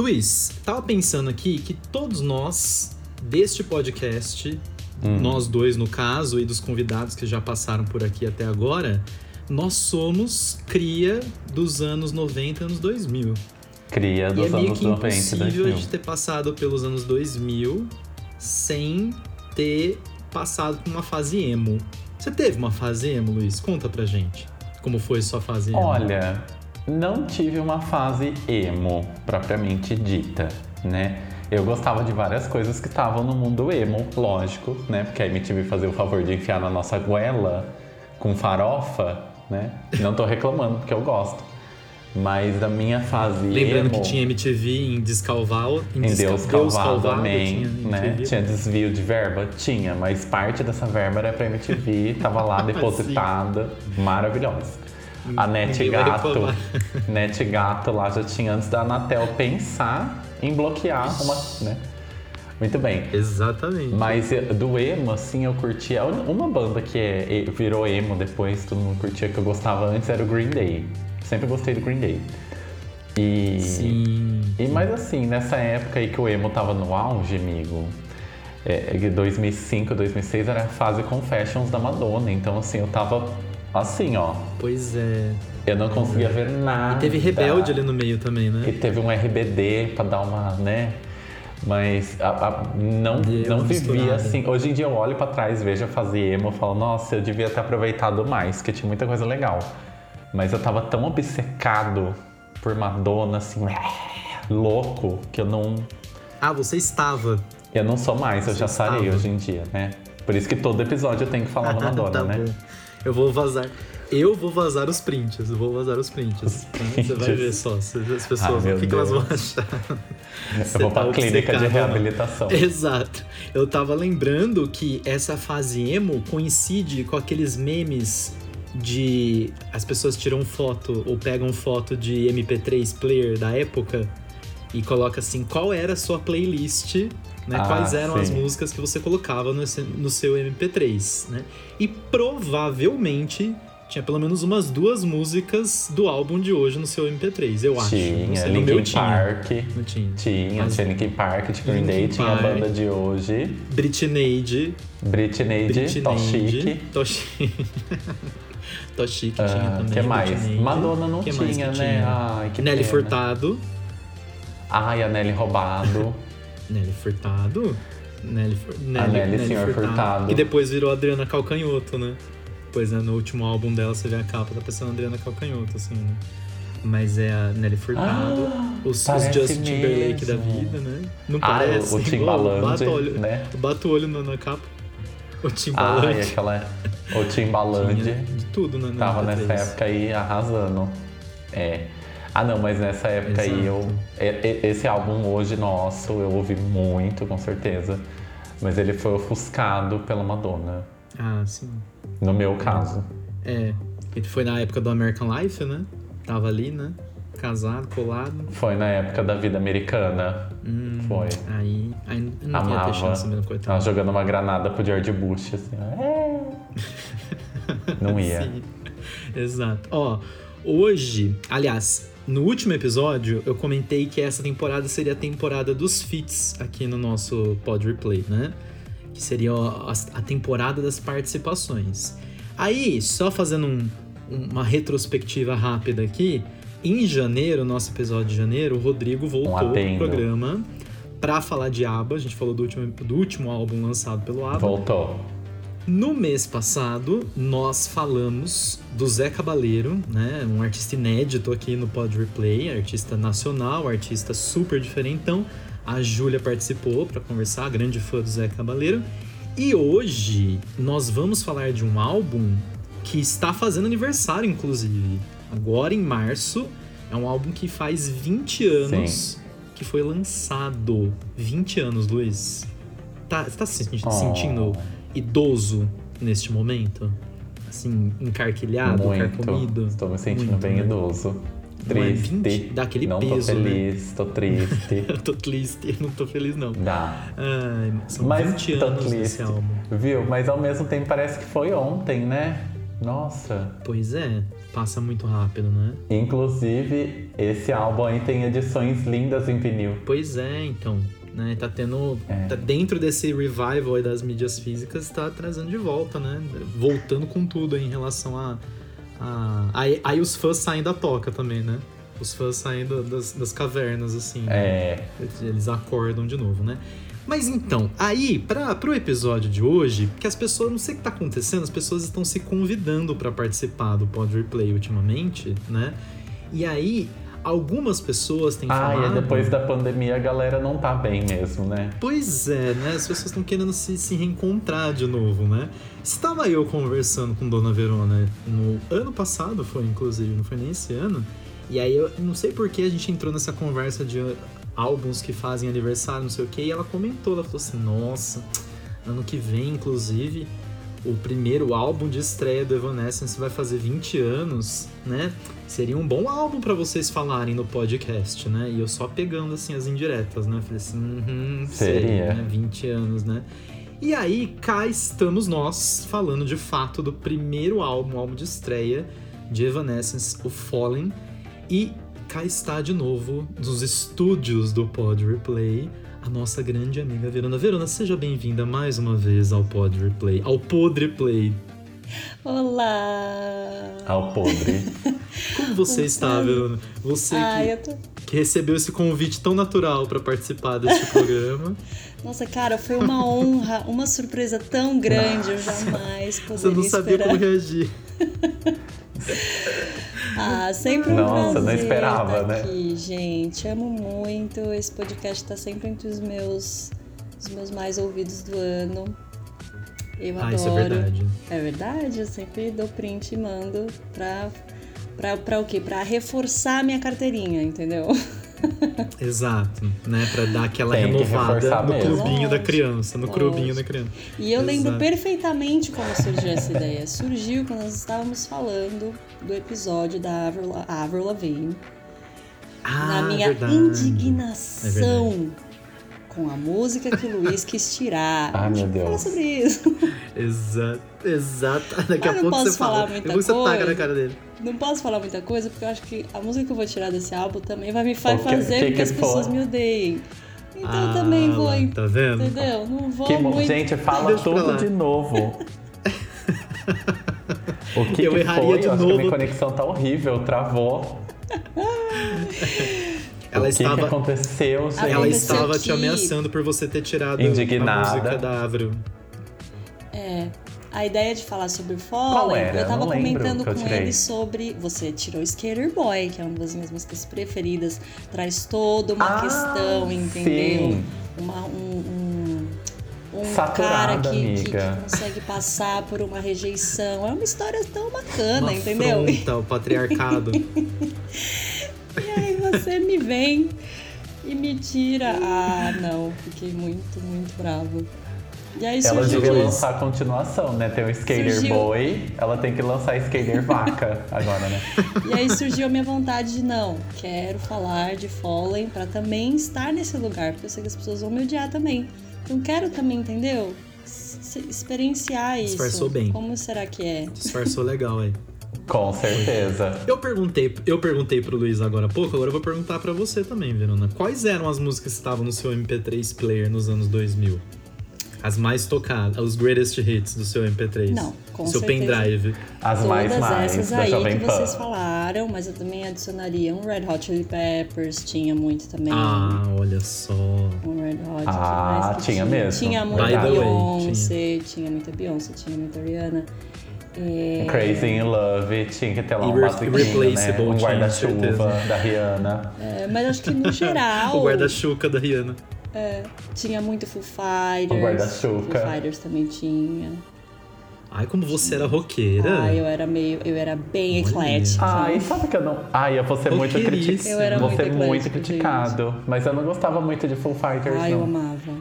Luiz, tava pensando aqui que todos nós deste podcast, nós dois no caso, e dos convidados que já passaram por aqui até agora, nós somos cria dos anos 90 anos 2000. Cria E dos é meio anos que 90 e impossível a 2000. gente ter passado pelos anos 2000 sem ter passado por uma fase emo. Você teve uma fase emo, Luiz? Conta pra gente. Como foi sua fase emo? Olha, não tive uma fase emo, propriamente dita, né? Eu gostava de várias coisas que estavam no mundo emo, lógico, né? Porque a MTV fazia o favor de enfiar na nossa goela com farofa, né? Não tô reclamando, porque eu gosto. Mas da minha fase Lembrando emo... que tinha MTV em Descalval, em, Em Deus Calvado também, tinha né? Tinha desvio de verba? Tinha, mas parte dessa verba era pra MTV, tava lá depositada, maravilhosa. A Net Ninguém vai Gato, reclamar. Net Gato lá já tinha antes da Anatel pensar em bloquear uma, né? Muito bem. Exatamente. Mas eh, do emo, assim, eu curtia. Uma banda que é- virou emo depois, todo mundo curtia, que eu gostava antes, era o Green Day. Sempre gostei do Green Day. E. Sim. E mas assim, nessa época aí que o emo tava no auge, amigo, é, 2005, 2006 era a fase Confessions da Madonna. Então assim, eu tava assim, ó. Pois é. Eu não conseguia ver nada. E teve Rebelde ali no meio também, E né? teve um RBD pra dar uma, né? Mas a- a- não, Deu não vivia assim. Hoje em dia eu olho pra trás, vejo eu fazer emo, eu falo, nossa, eu devia ter aproveitado mais, porque tinha muita coisa legal. Mas eu tava tão obcecado por Madonna, assim, louco, que eu não. Ah, você estava. Eu não sou mais, eu Você já sarei estava. hoje em dia, né? Por isso que todo episódio eu tenho que falar da Madonna, tá né? bom. Eu vou vazar. Eu vou vazar os prints, eu vou vazar os prints. Os tá? Você vai prints. ver só, as pessoas, meu o que, elas vão achar? Eu vou pra tá clínica de reabilitação. Exato. Eu tava lembrando que essa fase emo coincide com aqueles memes de as pessoas tiram foto ou pegam foto de MP3 player da época e coloca assim qual era a sua playlist, né? Ah, Quais eram as sim. músicas que você colocava no, seu- no seu MP3, né? E provavelmente tinha pelo menos umas duas músicas do álbum de hoje no seu MP3, eu acho. Não Tinha, sei, Linkin tinha. Park. Não tinha. Tinha, Mas- tinha Linkin Park, tinha Green Day, tinha a banda de hoje, Britney, Britney, Britney, Toshiki. Toshiki. Toshiki tinha Ah, também. que mais? Britney. Madonna não Que tinha, que né? tinha? Ai, Nelly pena. Furtado. Ai, a Nelly Roubado. Nelly Furtado? Nelly, Fur... Nelly Senhor Furtado. E depois virou Adriana Calcanhoto, né? Pois né, no último álbum dela você vê a capa, tá parecendo Adriana Calcanhoto, assim, né? Mas é a Nelly Furtado, Ah, os, os Justin Timberlake da vida, né? Não Ah, parece? o- o Timbaland, Bato o olho, né? bato o olho na, capa. O Timbaland. Ai, aquela. O Timbaland. Tinha de tudo, né? Tava MP3. nessa época aí arrasando. É. Ah, não, mas nessa época aí eu. Esse álbum hoje nosso eu ouvi muito, com certeza. Mas ele foi ofuscado pela Madonna. Ah, sim. No meu caso. É. Ele foi na época do American Life, né? Tava ali, né? Casado, colado. Foi na época da vida americana. Hum, Foi. Aí, aí não ia Amava. ter chance mesmo, Tava coitado. jogando uma granada pro George Bush, assim. ó. Não ia. Sim. Exato. Ó, hoje, aliás, no último episódio, eu comentei que essa temporada seria a temporada dos feats aqui no nosso Pod Replay, né? Que seria a, temporada das participações. Aí, só fazendo um- uma retrospectiva rápida aqui, em janeiro, nosso episódio de janeiro, o Rodrigo voltou pro adendo. programa pra falar de ABBA. A gente falou do último, do último álbum lançado pelo ABBA. Voltou. No mês passado, nós falamos do Zé Cabaleiro, né? Um artista inédito aqui no Pod Replay, artista nacional, artista super diferentão. A Júlia participou para conversar, grande fã do Zé Cabaleiro. E hoje nós vamos falar de um álbum que está fazendo aniversário, inclusive. Agora em março. É um álbum que faz 20 anos que foi lançado. 20 anos, Luiz. Tá, você tá se senti- Oh. Idoso neste momento? Assim, encarquilhado, Muito. carcomido? Estou me sentindo Muito, bem né? idoso. Não é Triste. 20? Dá aquele não peso, tô né? feliz, tô triste. Tô triste, não tô feliz não. Dá. Ai, são Mas 20 tô anos triste. desse álbum. Viu? Mas ao mesmo tempo parece que foi ontem, né? Nossa. Pois é, passa muito rápido, né? Inclusive, esse álbum aí tem edições lindas em vinil. Pois é, então. Né, tá tendo. É. Tá dentro desse revival aí das mídias físicas, tá trazendo de volta, né? Voltando com tudo em relação a. a... Aí, aí os fãs saem da toca também, né? Os fãs saindo das, das cavernas, assim. né? É. Eles acordam de novo, né? Mas então, aí, para pro episódio de hoje, que as pessoas, não sei o que tá acontecendo, as pessoas estão se convidando para participar do Pod Replay ultimamente, né? E aí, algumas pessoas têm Ah, falado... e é depois da pandemia a galera não tá bem mesmo, né? Pois é, né? As pessoas estão querendo se, se reencontrar de novo, né? Estava eu conversando com Dona Verona no ano passado, foi inclusive, não foi nem esse ano. E aí eu não sei por que a gente entrou nessa conversa de álbuns que fazem aniversário, não sei o que, e ela comentou, ela falou assim, nossa, ano que vem, inclusive, o primeiro álbum de estreia do Evanescence vai fazer 20 anos, né? Seria um bom álbum pra vocês falarem no podcast, né? E eu só pegando assim as indiretas, né? Falei assim, uhum, sei, Seria. né? 20 anos, né? E aí, cá estamos nós falando de fato do primeiro álbum, álbum de estreia de Evanescence, o Fallen. E cá está de novo, nos estúdios do Pod Replay, a nossa grande amiga Verona. Verona, seja bem-vinda mais uma vez ao Pod Replay, ao Podre Play. Olá! Ao podre. Como você está, Verona? Você Ai, que, eu tô... que recebeu esse convite tão natural para participar deste programa. Nossa, cara, foi uma honra, uma surpresa tão grande, eu jamais poderia Você não sabia esperar. como reagir. Ah, sempre um Nossa, não prazer esperava, estar né? aqui, gente. Amo muito. Esse podcast tá sempre entre os meus, os meus mais ouvidos do ano. Eu Ah, adoro. isso é verdade. É verdade, eu sempre dou print e mando pra, pra, pra o quê? Pra reforçar a minha carteirinha, entendeu? Exato, né? Pra dar aquela Tem renovada no mesmo. clubinho da criança, no clubinho da criança. E eu lembro Exato. perfeitamente como surgiu essa ideia. Surgiu quando nós estávamos falando do episódio da Avril, Avril Lavigne. Ah, na minha verdade. É indignação com a música que o Luiz quis tirar. Ah, A gente meu Deus. sobre isso. Exato, exato. Daqui Mas a não pouco posso você falar fala. muita Depois você taca coisa. na cara dele. Não posso falar muita coisa, porque eu acho que a música que eu vou tirar desse álbum também vai me fa- que- fazer que com que que as pessoas me odeiem. Então Ah, eu também vou, Tá vendo? entendeu? Não vou Que muito... Gente, fala Deixa tudo de novo. O que, Eu que erraria foi? de Eu acho que a novo. minha conexão tá horrível, travou. Ela o que, que estava, aconteceu, gente? ela estava te que- ameaçando por você ter tirado Indignada. a música da Avril. É, a ideia de falar sobre o Qual Fallen, era? eu tava Não comentando com ele sobre. Você tirou Skater Boy, que é uma das minhas músicas preferidas. Traz toda uma Ah, questão, entendeu? sim. Uma, um, um, um Saturada, cara que, que- amiga. que consegue passar por uma rejeição. É uma história tão bacana, Uma entendeu? ao patriarcado. E aí você me vem e me tira. Ah, não, fiquei muito, muito brava. E aí Ela surgiu devia isso. lançar a continuação, né? Tem o Skater Surgiu. Boy, ela tem que lançar Skater Vaca agora, né? E aí surgiu a minha vontade de não, quero falar de Fallen pra também estar nesse lugar, porque eu sei que as pessoas vão me odiar também. Então quero também, entendeu? S- experienciar isso. Disfarçou bem. Como será que é? Disfarçou legal aí. Com certeza. Eu perguntei, eu perguntei pro Luiz agora há pouco, agora eu vou perguntar pra você também, Verona. Quais eram as músicas que estavam no seu MP3 player nos anos 2000? As mais tocadas, os greatest hits do seu MP3. Não, com Seu certeza. pendrive. As Todas mais mais essas aí Jovem que Pan. vocês falaram, mas eu também adicionaria um Red Hot Chili Peppers, tinha muito também. Ah, olha só. Um Red Hot. Ah, que mais que tinha mesmo, Tinha muita Beyoncé, tinha muita Beyoncé, tinha muita Rihanna. É, Crazy in Love, tinha que ter lá um basiquinho, né? Replaceable Um tinha, guarda-chuva da Rihanna. é, mas acho que no geral. O guarda-chuva da Rihanna. É, tinha muito Foo Fighters. O guarda-chuca. Foo Fighters também tinha. Ai, como você era roqueira. Ah, eu era meio. Eu era bem Olha. eclética. Ai, sabe que eu não. Ai, eu vou ser muito criticado. Eu era Vou muito ser muito eclética, criticado. Mas eu não gostava muito de Full Fighters, Ai, eu não. amava.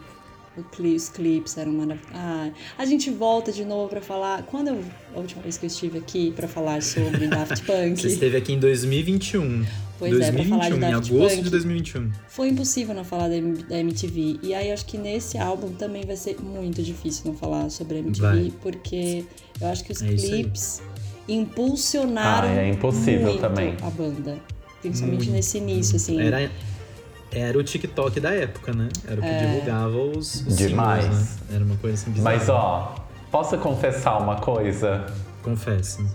O cli- Os clipes eram maravilhosos. Ah, a gente volta de novo pra falar. Quando eu. A última vez que eu estive aqui pra falar sobre Daft Punk. Você esteve aqui em 2021. Pois é, pra falar 2021, de em agosto Punk. de 2021. Foi impossível não falar da, MTV. E aí eu acho que nesse álbum também vai ser muito difícil não falar sobre a MTV, Vai. porque eu acho que os É clipes impulsionaram Ah, é impossível muito também. a banda. Principalmente Muito. nesse início, assim. Era, era o TikTok da época, né? Era o que É. divulgava os, os Demais. singles, né? Era uma coisa assim bizarra. Mas ó, posso confessar uma coisa? Confesso.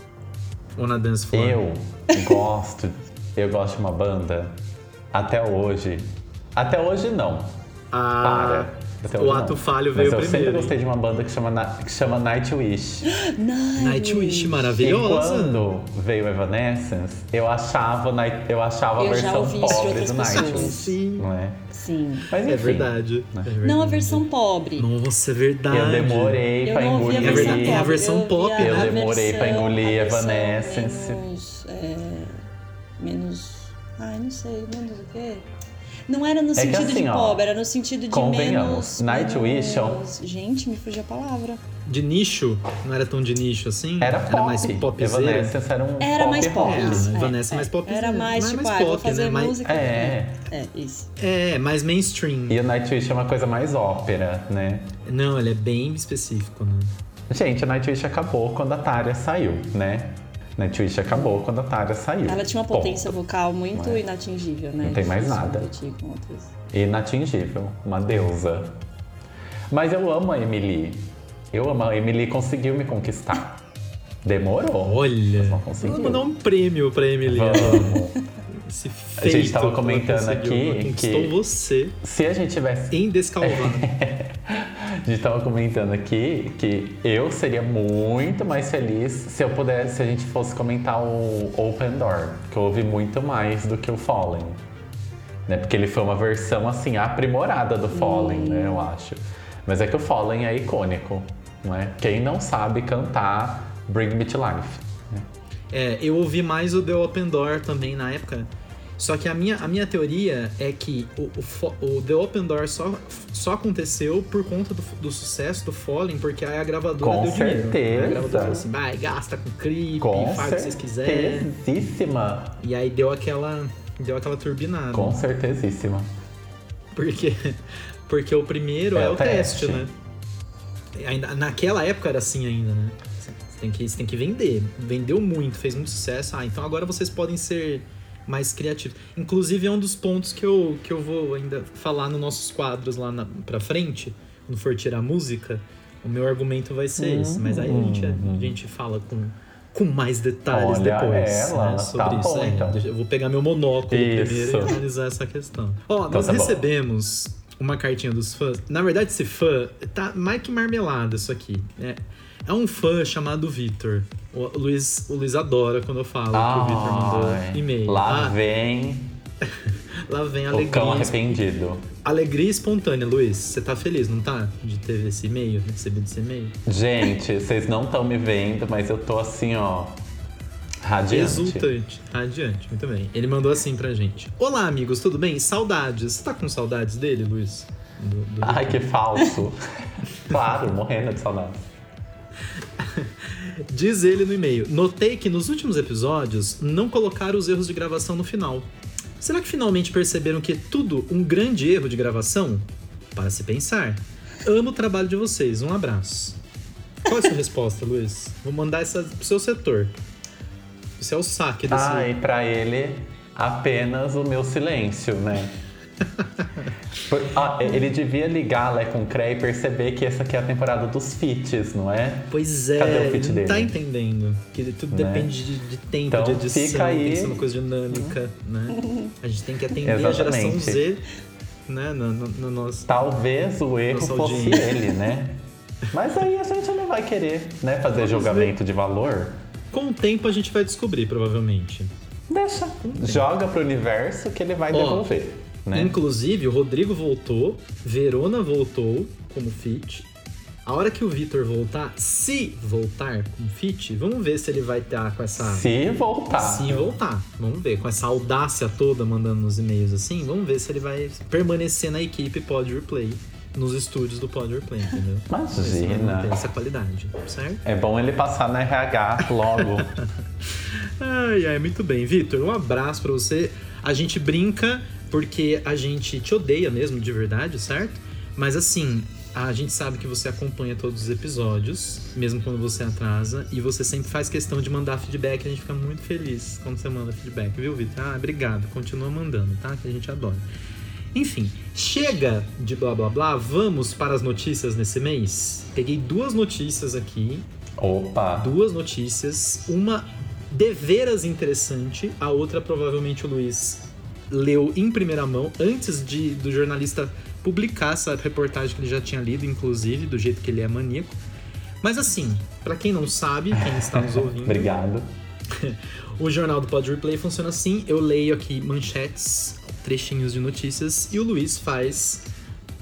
Ou na dance floor. Eu gosto, eu gosto de uma banda até hoje. Até hoje não. Ah, Para. Até o ato não. falho Mas veio eu primeiro. sempre gostei de uma banda que chama, que chama Nightwish. Nightwish, E maravilhosa. quando veio Evanescence, eu achava, Night- eu achava a Eu já versão ouvi isso de pobre outras do pessoas. Nightwish. Sim. Não é? Sim. Mas enfim, É verdade. Né? é verdade. Não a versão pobre. Nossa, é verdade. eu demorei Eu pra a engolir. versão É a versão eu pop, ouvi a- Eu a demorei pra versão- engolir a versão Evanescence. Menos, é, menos... Ai, não sei. Menos o quê? Não era no que sentido assim, de ó, pobre, era no sentido de convenhamos, menos... Nightwish é menos... Gente, me fugiu a palavra. De nicho? Não era tão de nicho assim? Era pop. mais popzera. Evanescence era um Era pop mais pop. É, Vanessa é mais pop. Era mais, é tipo, mais ah, pop, fazer né? Música. É. É, isso. É, mais mainstream. E o Nightwish é uma coisa mais ópera, né? Não, ele é bem específico, né? Gente, o Nightwish acabou quando a Tária saiu, né? Nightwish acabou quando a Tária saiu. Ela tinha uma Ponto. potência vocal muito Não é? inatingível, né? Não tem mais nada. Inatingível, uma deusa. Mas eu amo a Emily. Eu amo a Emily, conseguiu me conquistar. Demorou. Olha, vamos mandar um prêmio pra Emily. Vamos. Esse A feito gente tava que comentando aqui Ela Conquistou que- você Se a gente tivesse em Descalvado. A gente tava comentando aqui que eu seria muito mais feliz se eu pudesse, se a gente fosse comentar o Open Door, que eu ouvi muito mais do que o Fallen. Né? Porque ele foi uma versão assim aprimorada do Fallen, né, eu acho. Mas é que o Fallen é icônico, não é? Quem não sabe cantar Bring Me to Life. né? É, eu ouvi mais o The Open Door também na época. Só que a minha, a minha teoria é que o, o, o The Open Door só, só aconteceu por conta do, do sucesso do Fallen, porque aí a gravadora Com deu dinheiro. certeza. A gravadora falou assim, vai, gasta com clipe, Com faz o que vocês quiserem. certezíssima. E aí deu aquela, deu aquela turbinada. Com certezíssima. Porque, porque o primeiro é, É o o teste, teste. né? Ainda, naquela época era assim ainda, né? Você tem, que, você tem que vender. Vendeu muito, fez muito sucesso. Ah, então agora vocês podem ser mais criativos. Inclusive é um dos pontos que eu, que eu vou ainda falar nos nossos quadros lá na, pra frente, quando for tirar música. O meu argumento vai ser esse. Mas aí a gente, a gente fala com, com mais detalhes Olha depois ela, né, tá sobre isso. bom, É, então. eu vou pegar meu monóculo Isso. primeiro e analisar essa questão. Ó, Então nós tá recebemos uma cartinha dos fãs. Na verdade, esse fã tá mais que marmelada isso aqui. É, é um fã chamado Vitor. O Luiz, o Luiz adora quando eu falo que o Vitor mandou Ai, e-mail. Lá Ah, vem lá vem a o cão alegria. arrependido. Alegria espontânea, Luiz. Você tá feliz, não tá? De ter esse e-mail, recebido esse e-mail? Gente, vocês não estão me vendo, mas eu tô assim, ó. Radiante. Exultante. Adiante, muito bem. Ele mandou assim pra gente. Olá, amigos, tudo bem? Saudades. Você tá com saudades dele, Luiz? Do- do- Ai, que falso. claro, morrendo de saudade. Diz ele no e-mail: Notei que nos últimos episódios não colocaram os erros de gravação no final. Será que finalmente perceberam que é tudo um grande erro de gravação? Para se pensar. Amo o trabalho de vocês. Um abraço. Qual é a sua resposta, Luiz? Vou mandar essa pro seu setor. Você é o saque desse. Ah, e pra ele, apenas o meu silêncio, né? Ah, ele devia ligar lá com o Cré e perceber que essa aqui é a temporada dos feats, não é? Pois é, Cadê o ele feat não tá dele? entendendo. Que tudo Né? depende de, de tempo, Então, de edição, fica aí. tem que ser uma coisa dinâmica, né? A gente tem que atender a geração Exatamente. Z, né? No, no, no nosso... Talvez o erro fosse audiência. ele, né? Mas aí a gente não vai querer, né, fazer julgamento de valor. Com o tempo a gente vai descobrir, provavelmente. Deixa. Joga pro universo que ele vai devolver, né? Inclusive, o Rodrigo voltou, Verona voltou como fit. A hora que o Vitor voltar, se voltar como fit, vamos ver se ele vai estar com essa... Se voltar. Se voltar, vamos ver, com essa audácia toda mandando nos e-mails assim, vamos ver se ele vai permanecer na equipe Pod Replay, nos estúdios do Pod Replay, entendeu? Imagina. manter essa qualidade, certo? É bom ele passar na RH logo. Ai, ai, muito bem. Vitor, um abraço pra você. A gente brinca porque a gente te odeia mesmo, de verdade, certo? Mas assim, a gente sabe que você acompanha todos os episódios, mesmo quando você atrasa, e você sempre faz questão de mandar feedback. A gente fica muito feliz quando você manda feedback, viu, Vitor? Ah, obrigado. Continua mandando, tá? Que a gente adora. Enfim, chega de blá blá blá, vamos para as notícias nesse mês. Peguei duas notícias aqui. Opa! Duas notícias. Uma deveras interessante, a outra provavelmente o Luiz leu em primeira mão antes de do jornalista publicar essa reportagem que ele já tinha lido, inclusive, do jeito que ele é maníaco. Mas assim, para quem não sabe, quem está nos ouvindo. Obrigado. o jornal do Pod Replay funciona assim: eu leio aqui manchetes, trechinhos de notícias e o Luiz faz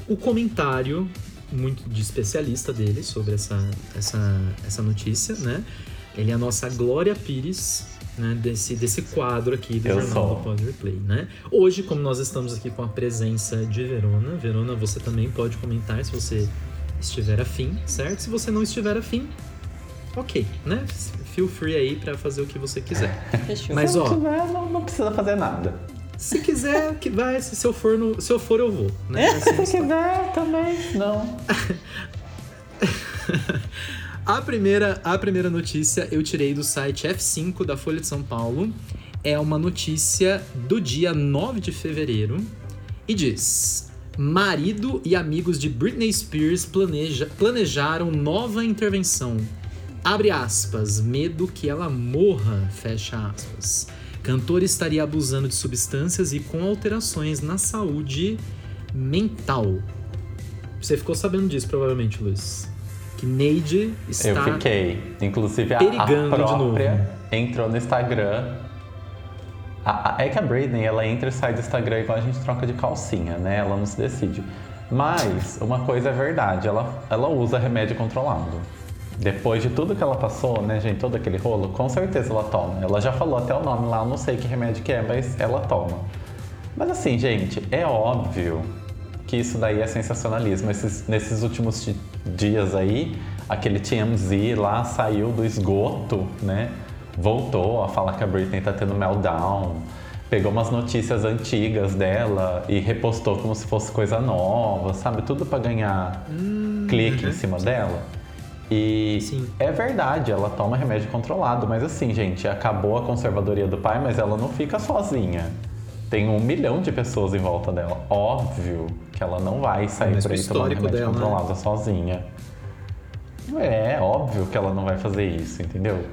o comentário muito de especialista dele sobre essa, essa, essa notícia, né? Ele é a nossa Glória Pires, né, desse, desse quadro aqui do Eu Jornal sou. do Pod Replay, né? Hoje, como nós estamos aqui com a presença de Verona, Verona, você também pode comentar se você estiver afim, certo? Se você não estiver afim, ok, né? Feel free aí pra fazer o que você quiser. Fechou. Mas, Se ó, não tiver, não, não precisa fazer nada. se quiser, que vai. Se se eu for, no, se eu for eu vou, né? Assim, Se quiser, também. Não. A primeira, a primeira notícia eu tirei do site F5 da Folha de São Paulo. É uma notícia do dia 9 de fevereiro e diz: Marido e amigos de Britney Spears planeja, planejaram nova intervenção. Abre aspas, medo que ela morra, fecha aspas. Cantor estaria abusando de substâncias e com alterações na saúde mental. Você ficou sabendo disso, provavelmente, Luiz. Que Neide está. Eu fiquei. Inclusive, a, a perigando de própria entrou no Instagram. A- a- é que a Britney, ela entra e sai do Instagram igual a gente troca de calcinha, né? Ela não se decide. Mas, uma coisa é verdade, ela, ela usa remédio controlado. Depois de tudo que ela passou, né, gente, todo aquele rolo, com certeza ela toma. Ela já falou até o nome lá, eu não sei que remédio que é, mas ela toma. Mas assim, gente, é óbvio que isso daí é sensacionalismo. Esses- nesses últimos ti- dias aí, aquele TMZ lá saiu do esgoto, né? Voltou a falar que a Britney tá tendo meltdown. Pegou umas notícias antigas dela e repostou como se fosse coisa nova, sabe? Tudo pra ganhar clique em cima dela. E Sim. é verdade, ela toma remédio controlado, mas assim, gente, acabou a conservadoria do pai, mas ela não fica sozinha. Tem um milhão de pessoas em volta dela. Óbvio que ela não vai sair Mas por aí tomando remédio dela, né? controlado sozinha. É, óbvio que ela não vai fazer isso, entendeu?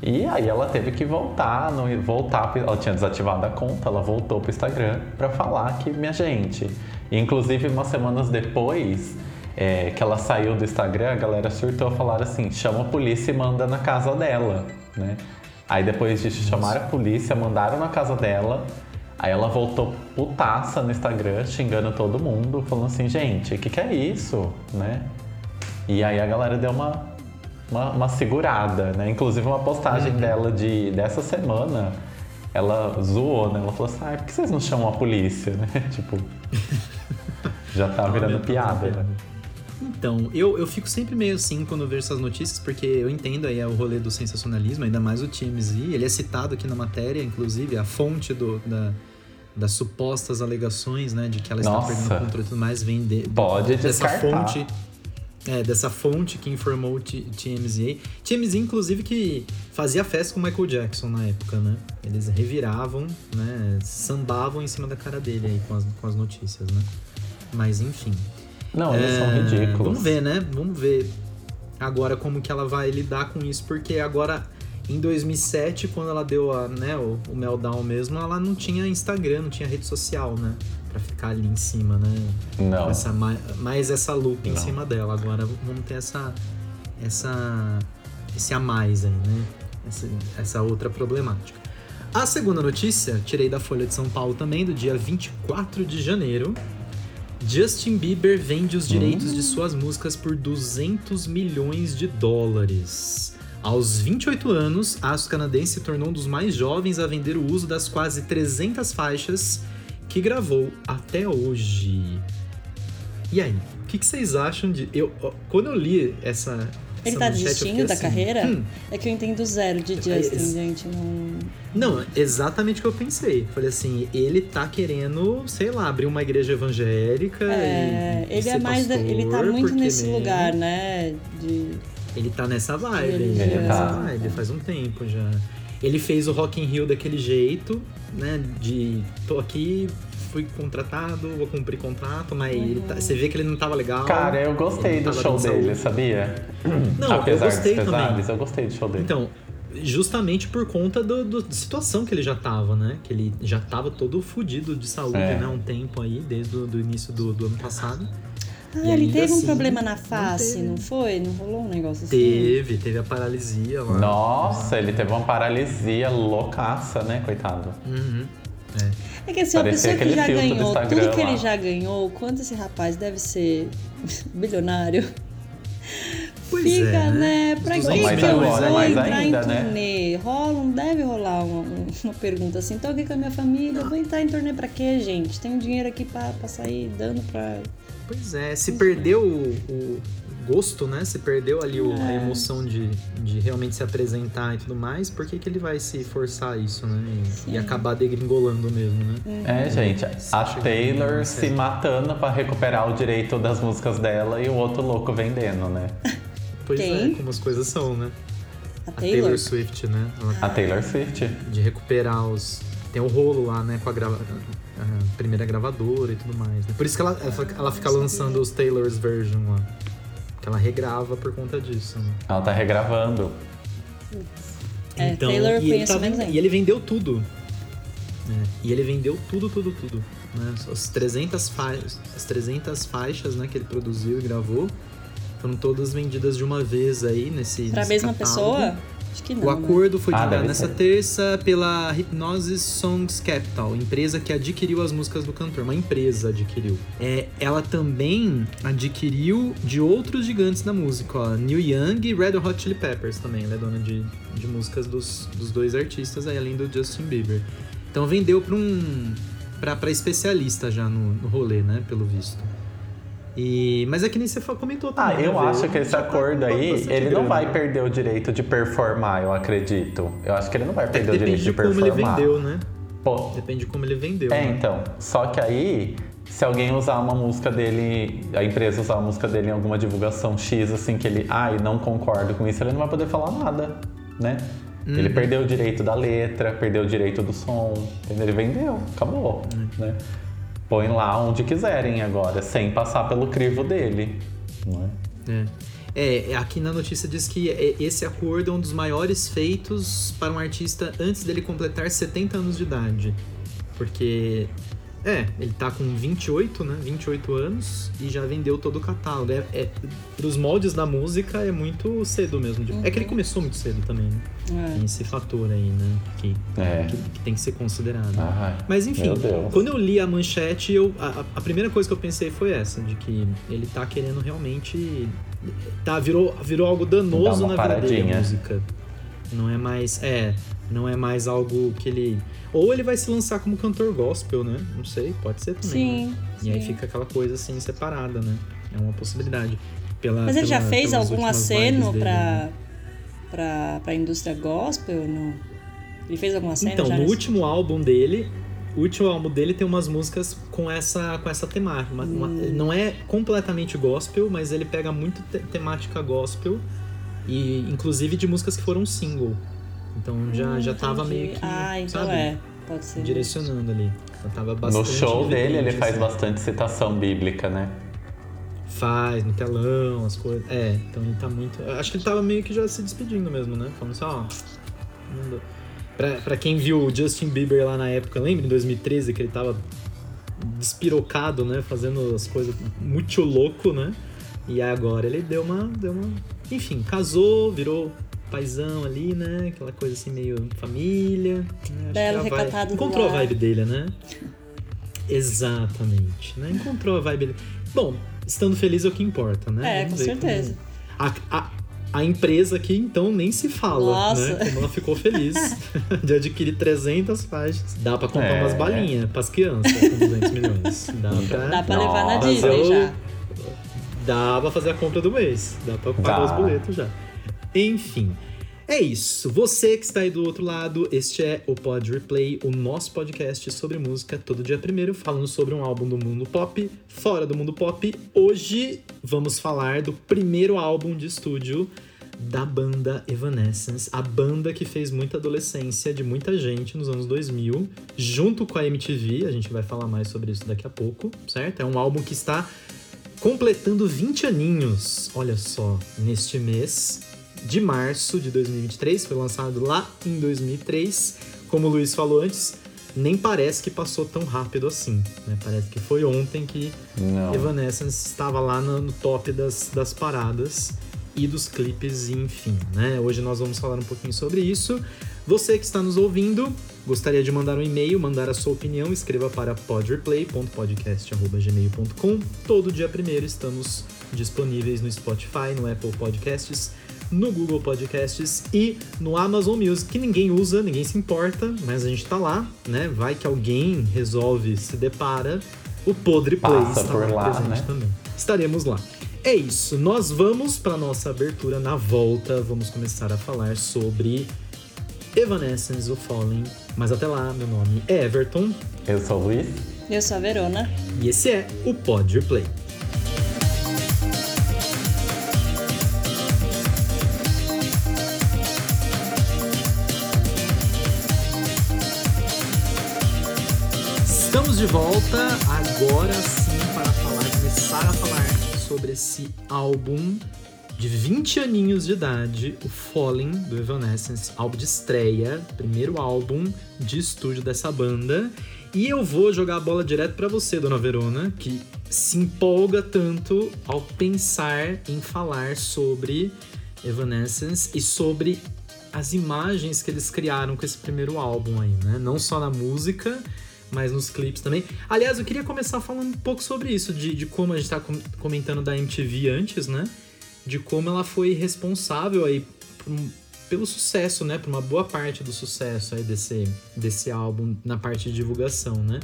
E aí ela teve que voltar, no, voltar, ela tinha desativado a conta, ela voltou pro Instagram pra falar que, minha gente. E, inclusive, umas semanas depois é, que ela saiu do Instagram, a galera surtou falaram assim: chama a polícia e manda na casa dela, né? Aí depois disso chamaram a polícia, mandaram na casa dela. Aí ela voltou putaça no Instagram, xingando todo mundo, falando assim, gente, o que, que é isso, né? E aí a galera deu uma, uma, uma segurada, né? Inclusive uma postagem dela de, dessa semana, ela zoou, né? Ela falou assim, ah, por que vocês não chamam a polícia, né? Tipo, já tá virando piada, né? Então, eu, eu fico sempre meio assim quando eu vejo essas notícias, porque eu entendo aí o rolê do sensacionalismo, ainda mais o TMZ. Ele é citado aqui na matéria, inclusive, a fonte do, da, das supostas alegações, né, de que ela está Nossa. perdendo o controle e tudo mais, vem de, Pode dessa descartar. fonte. É, dessa fonte que informou o TMZ. TMZ, inclusive, que fazia festa com o Michael Jackson na época, né? Eles reviravam, né? Sambavam em cima da cara dele aí com as, com as notícias, né? Mas, enfim. Não, eles são É, ridículos. Vamos ver, né? Vamos ver agora como que ela vai lidar com isso, porque agora em 2007, quando ela deu a, né, o, o meltdown mesmo, ela não tinha Instagram, não tinha rede social, né? Pra ficar ali em cima, né? Não. Essa, ma- mais essa loop em cima dela. Agora vamos ter essa, essa, esse a mais aí, né? Essa, essa outra problemática. A segunda notícia, tirei da Folha de São Paulo também, do dia 24 de janeiro. Justin Bieber vende os direitos de suas músicas por 200 milhões de dólares. Aos 28 anos, a canadense se tornou um dos mais jovens a vender o uso das quase 300 faixas que gravou até hoje. E aí, o que, que vocês acham de. Eu, quando eu li essa. Ele essa tá manchete, desistindo da assim, carreira? "Hum, É que eu entendo zero de É, Justin, esse- gente. Não... Não, exatamente o que eu pensei. Falei assim, ele tá querendo, sei lá, abrir uma igreja evangélica. É, e, e ele é mais. pastor, ele tá muito nesse né, lugar, né? De. Ele tá nessa vibe, ele, Ele tá nessa tá. vibe faz um tempo já. Ele fez o Rock in Rio daquele jeito, né? De tô aqui, fui contratado, vou cumprir contrato, mas Uhum. tá- você vê que ele não tava legal. Cara, eu gostei do show dele, sabia? Não, Apesar eu gostei dos também. pesares, eu gostei do show dele. Então, justamente por conta do, do- da situação que ele já tava, né? Que ele já tava todo fudido de saúde, É. né? Um tempo aí, desde o do início do, do ano passado. Ah, E ele ainda teve um assim, problema na não face, teve. não, foi? Não rolou um negócio assim? Teve, teve a paralisia lá. Nossa, ele teve uma paralisia loucaça, né, coitado? Uhum. É que assim, uma Parecia pessoa que já ganhou tudo que lá. ele já ganhou, quanto esse rapaz deve ser bilionário? Pois Fica, é, né? Pra quem 200 que Mas eu vou mais entrar ainda, em né? turnê? Rola, não deve rolar uma, um- uma pergunta assim. Tô aqui com a minha família, eu vou entrar em turnê pra quê, gente? Tenho dinheiro aqui pra, pra sair dando pra... Pois é, se perdeu o, o gosto, né? Se perdeu ali o- É. a emoção de, de realmente se apresentar e tudo mais, por que, que ele vai se forçar isso, né? E, e acabar degringolando mesmo, né? É, gente, a Taylor se matando pra recuperar o direito das músicas dela e o outro louco vendendo, né? Pois Quem? é, como as coisas são, né? A A Taylor? Taylor Swift, né? Ela A Taylor Swift. de recuperar os. Tem o rolo lá, né? Com a, grava... a primeira gravadora e tudo mais. Né? Por isso que ela, ela, ela fica lançando os Taylor's version lá. Que ela regrava por conta disso. Né? Ela tá regravando. É, Taylor e, ele tá e ele vendeu tudo. né? E ele vendeu tudo, tudo, tudo. Né? As 300 faixas, as 300 faixas né, que ele produziu e gravou foram todas vendidas de uma vez aí nesse. Pra nesse mesma catálogo. pessoa? Acho que não, O né? acordo foi Ah, divulgado nessa ser. terça pela Hypnosis Songs Capital, empresa que adquiriu as músicas do cantor. Uma empresa adquiriu. É, ela também adquiriu de outros gigantes da música, ó, Neil Young e Red Hot Chili Peppers também. Ela é dona de, de músicas dos, dos dois artistas, aí, além do Justin Bieber. Então vendeu para um pra, pra especialista já no, no rolê, né? Pelo visto. E, mas é que nem você comentou Ah, também. eu né, acho que esse tá acordo com aí, ele não grana, vai né? perder o direito de performar, eu acredito. Eu acho que ele não vai perder o direito depende de de como ele performar. vendeu, né? Pô, Depende de como ele vendeu. É, né? então. Só que aí, se alguém usar uma música dele, a empresa usar a música dele em alguma divulgação X, assim, que ele, ai, não concordo com isso, ele não vai poder falar nada, né? Ele Uhum. perdeu o direito da letra, perdeu o direito do som, entendeu? Ele vendeu, acabou, Uhum. né? Põe lá onde quiserem agora, sem passar pelo crivo dele, é? É. É, aqui na notícia diz que é- esse acordo é um dos maiores feitos para um artista antes dele completar 70 anos de idade. Porque, é, ele tá com 28, né? 28 anos e já vendeu todo o catálogo. É, é, pros moldes da música é muito cedo mesmo. de- É que ele começou muito cedo também, né? É. Tem esse fator aí, né? Que, É. que, que tem que ser considerado. Ai, Mas enfim, quando eu li a manchete, eu, a, a primeira coisa que eu pensei foi essa, de que ele tá querendo realmente. Tá, virou, virou algo danoso na vida dele, a música. Não é mais. É, não é mais algo que ele. Ou ele vai se lançar como cantor gospel, né? Não sei, pode ser também. né? Sim. E aí sim. fica aquela coisa assim, separada, né? É uma possibilidade. Pela, Mas ele já pela- fez pelas algum aceno dele, né? pra, pra, indústria gospel? Não? Ele fez algum aceno Então, já no nesse- último álbum dele, o último álbum dele tem umas músicas com essa, com essa temática. Uma- uma- Hum. não é completamente gospel, mas ele pega muito te- temática gospel e inclusive de músicas que foram single. Então já, Hum, já tava entendi. meio que Ah, então sabe, é. Pode ser. direcionando ali. Então, tava No bastante show dele, ele faz assim. bastante citação bíblica, né? Faz, no telão, as coisas. É, então ele tá muito. Acho que ele tava meio que já se despedindo mesmo, né? Falando assim, ó. não. Pra, pra quem viu o Justin Bieber lá na época, lembra em 2013 que ele tava despirocado, né? Fazendo as coisas muito louco, né? E agora ele deu uma. Deu uma. Enfim, casou, virou paizão ali, né? Aquela coisa assim meio família. Né? Acho Belo, a recatado do Encontrou a lar. vibe dele, né? Exatamente, né? Encontrou a vibe dele. Bom, estando feliz é o que importa, né? É, Vamos com ver como- certeza. A, a, a empresa aqui, então, nem se fala, Nossa. né? Como ela ficou feliz de adquirir 300 faixas. Dá pra comprar É. umas balinhas pras crianças com 200 milhões. Dá pra, Dá pra levar na Disney já. dá pra fazer a compra do mês. Dá pra pagar Dá. os boletos já. Enfim. É isso. Você que está aí do outro lado, este é o Pod Replay, o nosso podcast sobre música, todo dia primeiro, falando sobre um álbum do mundo pop, fora do mundo pop. Hoje vamos falar do primeiro álbum de estúdio da banda Evanescence, a banda que fez muita adolescência de muita gente nos anos 2000, junto com a MTV, a gente vai falar mais sobre isso daqui a pouco, certo? É um álbum que está completando 20 aninhos, olha só, neste mês de março de 2023, foi lançado lá em 2003. Como o Luiz falou antes, nem parece que passou tão rápido assim, né? Parece que foi ontem que Não. Evanescence estava lá no, top das, das paradas e dos clipes, enfim, né? Hoje nós vamos falar um pouquinho sobre isso. Você que está nos ouvindo, gostaria de mandar um e-mail, mandar a sua opinião, escreva para podreplay.podcast.gmail.com. Todo dia primeiro estamos disponíveis no Spotify, no Apple Podcasts, no Google Podcasts e no Amazon Music, que ninguém usa, ninguém se importa, mas a gente tá lá, né? Vai que alguém resolve, se depara, o Podre Play Passa está por lá, presente né? também. Estaremos lá. É isso, nós vamos para nossa abertura na volta, vamos começar a falar sobre Evanescence of Falling. Mas até lá, meu nome é Everton Eu sou o Luiz. Eu sou a Verona. e esse é o Pod Replay. De volta agora sim para falar, começar a falar sobre esse álbum de 20 aninhos de idade, o Falling do Evanescence, álbum de estreia, primeiro álbum de estúdio dessa banda. E eu vou jogar a bola direto para você, dona Verona, que se empolga tanto ao pensar em falar sobre Evanescence e sobre as imagens que eles criaram com esse primeiro álbum aí, né? Não só na música, mas nos clipes também. Aliás, eu queria começar falando um pouco sobre isso, de, de como a gente tá com- comentando da MTV antes, né? De como ela foi responsável aí pelo sucesso, né? Por uma boa parte do sucesso aí desse, desse álbum na parte de divulgação, né?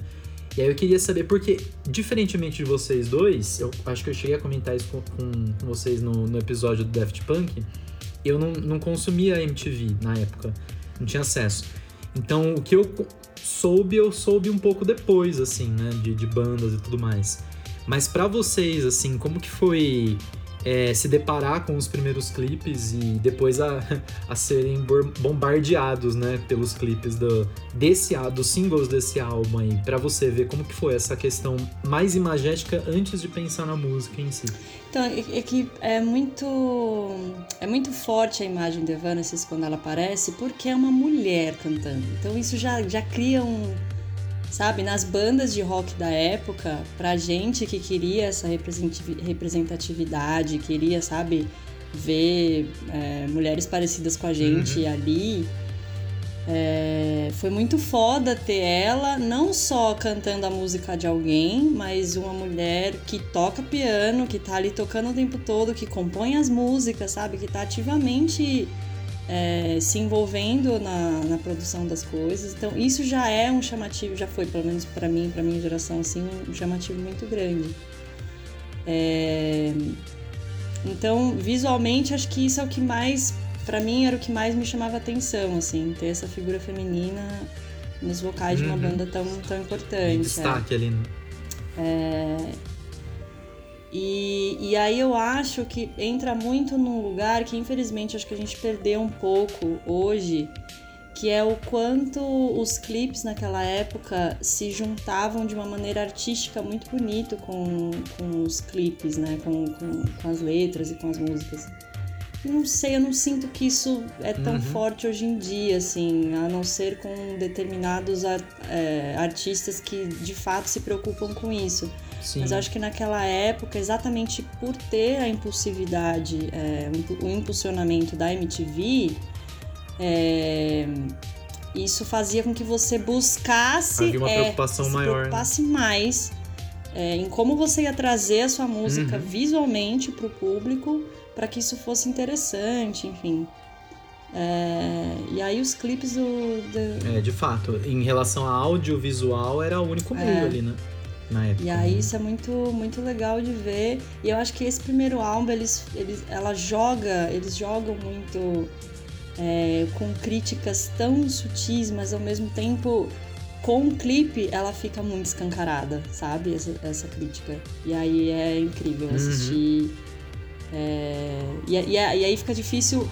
E aí eu queria saber, porque, diferentemente de vocês dois, eu acho que eu cheguei a comentar isso com, com- com vocês no, no episódio do Daft Punk, eu não, não consumia MTV na época, não tinha acesso. Então, o que eu soube, eu soube um pouco depois, assim, né, de, de bandas e tudo mais. Mas pra vocês, assim, como que foi é, se deparar com os primeiros clipes e depois a, a serem bombardeados, né, pelos clipes do, desse, dos singles desse álbum aí, pra você ver como que foi essa questão mais imagética antes de pensar na música em si. Então, é, é que é muito, é muito forte a imagem de Evanescence quando ela aparece, porque é uma mulher cantando. Então isso já, já cria um, sabe, nas bandas de rock da época, pra gente que queria essa representativi- representatividade, queria, sabe, ver é, mulheres parecidas com a gente ali, é, foi muito foda ter ela, não só cantando a música de alguém, mas uma mulher que toca piano, que tá ali tocando o tempo todo, que compõe as músicas, sabe? Que tá ativamente é, se envolvendo na, na produção das coisas. Então, isso já é um chamativo, já foi, pelo menos pra mim, pra minha geração, assim, um chamativo muito grande. É, Então, visualmente, acho que isso é o que mais, pra mim, era o que mais me chamava atenção, assim, ter essa figura feminina nos vocais de uma Uhum. banda tão, tão importante. é. destaque ali. né? E, e aí eu acho que entra muito num lugar que infelizmente acho que a gente perdeu um pouco hoje, que é o quanto os clipes naquela época se juntavam de uma maneira artística muito bonito com, com os clipes, né? Com, com, com as letras e com as músicas. Não sei, eu não sinto que isso é tão Uhum. forte hoje em dia, assim, a não ser com determinados ar- é, artistas que de fato se preocupam com isso. Sim. Mas eu acho que naquela época, exatamente por ter a impulsividade, é, o impu- o impulsionamento da MTV, é, isso fazia com que você buscasse, Havia uma é, preocupação se maior, né? preocupasse mais é, em como você ia trazer a sua música Uhum. visualmente para o público, para que isso fosse interessante, enfim. É, e aí os clipes do, do- É, de fato, em relação a audiovisual, era o único meio É. ali, né? Na época. E aí isso é muito, muito legal de ver. E eu acho que esse primeiro álbum, eles, eles, ela joga, eles jogam muito é, com críticas tão sutis, mas ao mesmo tempo com o clipe ela fica muito escancarada, sabe? Essa, essa crítica. E aí é incrível assistir. Uhum. É, e, e, e, aí fica difícil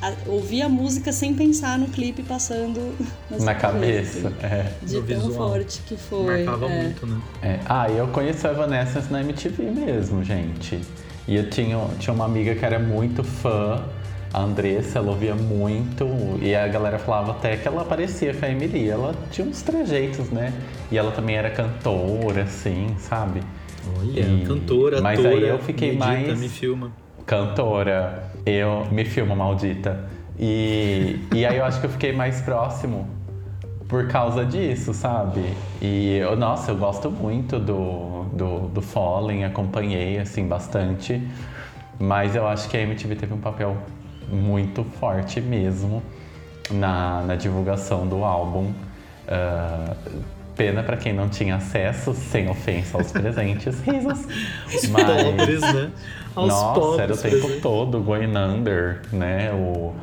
a, ouvir a música sem pensar no clipe passando na, na cabeça. É. De no tão visual. forte que foi. Marcava é. muito, né? É. Ah, eu conheço a Evanescence na MTV mesmo, gente. E eu tinha, tinha uma amiga que era muito fã a Andressa, ela ouvia muito e a galera falava até que ela parecia com a Emily. Ela tinha uns trejeitos, né? E ela também era cantora, assim, sabe? Olha, e... cantora, Mas atora, aí eu fiquei medita, mais... me filma. Cantora, eu... Me filma, maldita. E, e aí eu acho que eu fiquei mais próximo por causa disso, sabe? E, eu, nossa, eu gosto muito do, do, do Fallen, acompanhei, assim, bastante. Mas eu acho que a MTV teve um papel muito forte mesmo na, na divulgação do álbum. Uh, pena para quem não tinha acesso, sem ofensa aos presentes, risos. Os Mas, pobres, né? Aos nossa, pobres era o tempo todo, Going Under, né? O,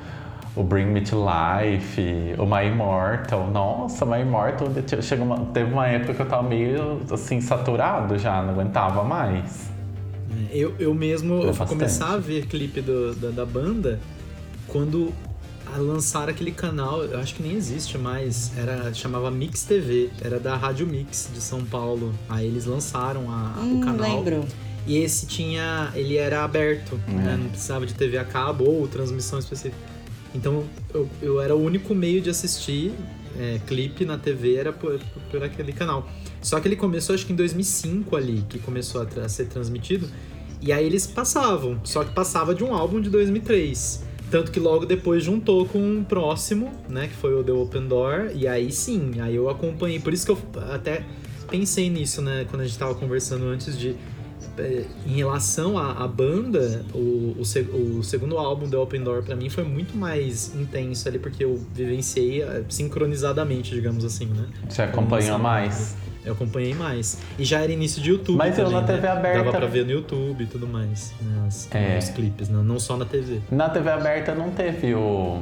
o Bring Me to Life, o My Immortal. Nossa, My Immortal chegou uma, teve uma época que eu tava meio assim, saturado já, não aguentava mais. Eu, eu mesmo eu começar a ver clipe do, da, da banda quando lançaram aquele canal, eu acho que nem existe mais, era chamava Mix TV, era da Rádio Mix de São Paulo. Aí eles lançaram a, hum, o canal. Lembro. E esse tinha, ele era aberto, né? é. né? não precisava de TV a cabo ou transmissão específica. Então eu, eu era o único meio de assistir é, clipe na TV era por, por, aquele canal. Só que ele começou acho que em 2005 ali, que começou a, a ser transmitido. E aí eles passavam, só que passava de um álbum de 2003. Tanto que logo depois juntou com um próximo, né? Que foi o The Open Door. E aí sim, aí eu acompanhei. Por isso que eu até pensei nisso, né? Quando a gente tava conversando antes de. É, em relação à, banda, o, o, o, segundo álbum The Open Door para mim foi muito mais intenso ali, porque eu vivenciei é, sincronizadamente, digamos assim, né? Você acompanhou mais? Eu acompanhei mais. E já era início de YouTube. Mas também, eu na TV né? aberta. Dava pra ver no YouTube e tudo mais. Né? As, é. Os clipes, né? não só na TV. Na TV aberta não teve o.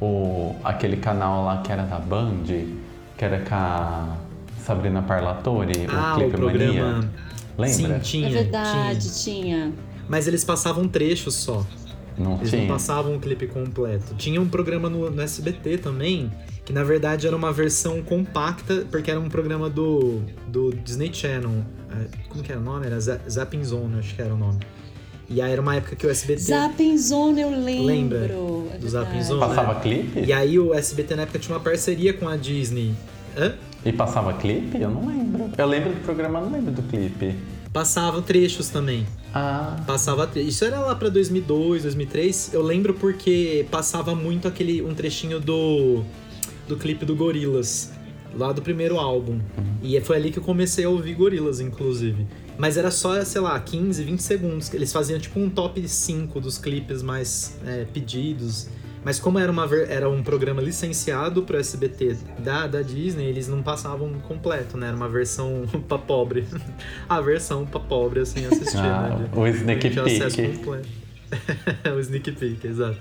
o aquele canal lá que era da Band, que era com a Sabrina Parlatori, ah, o Clipe o programa... Mania. Lembra? Sim, tinha. É verdade, tinha. tinha. Mas eles passavam trechos só. Não eles tinha. não passavam um clipe completo. Tinha um programa no, no SBT também que na verdade era uma versão compacta, porque era um programa do, do Disney Channel. É, como que era o nome? Era Zapping Zone, acho que era o nome. E aí era uma época que o SBT. Zapping Zone, eu lembro. Lembra? É do Zapping Zone? Passava clipe? E aí o SBT na época tinha uma parceria com a Disney. Hã? E passava clipe? Eu não lembro. Eu lembro do programa, não lembro do clipe. Passavam trechos também. Ah. Passava Isso era lá pra 2002, 2003. Eu lembro porque passava muito aquele um trechinho do do clipe do Gorillaz, lá do primeiro álbum. E foi ali que eu comecei a ouvir Gorillaz, inclusive. Mas era só, sei lá, 15, 20 segundos. Eles faziam tipo um top 5 dos clipes mais é, pedidos. Mas como era, uma, era um programa licenciado pro SBT da, da Disney, eles não passavam completo, né? Era uma versão pra pobre. a versão pra pobre, assim, assistir, ah, né? o Sneak Peek. o Sneak Peek, exato.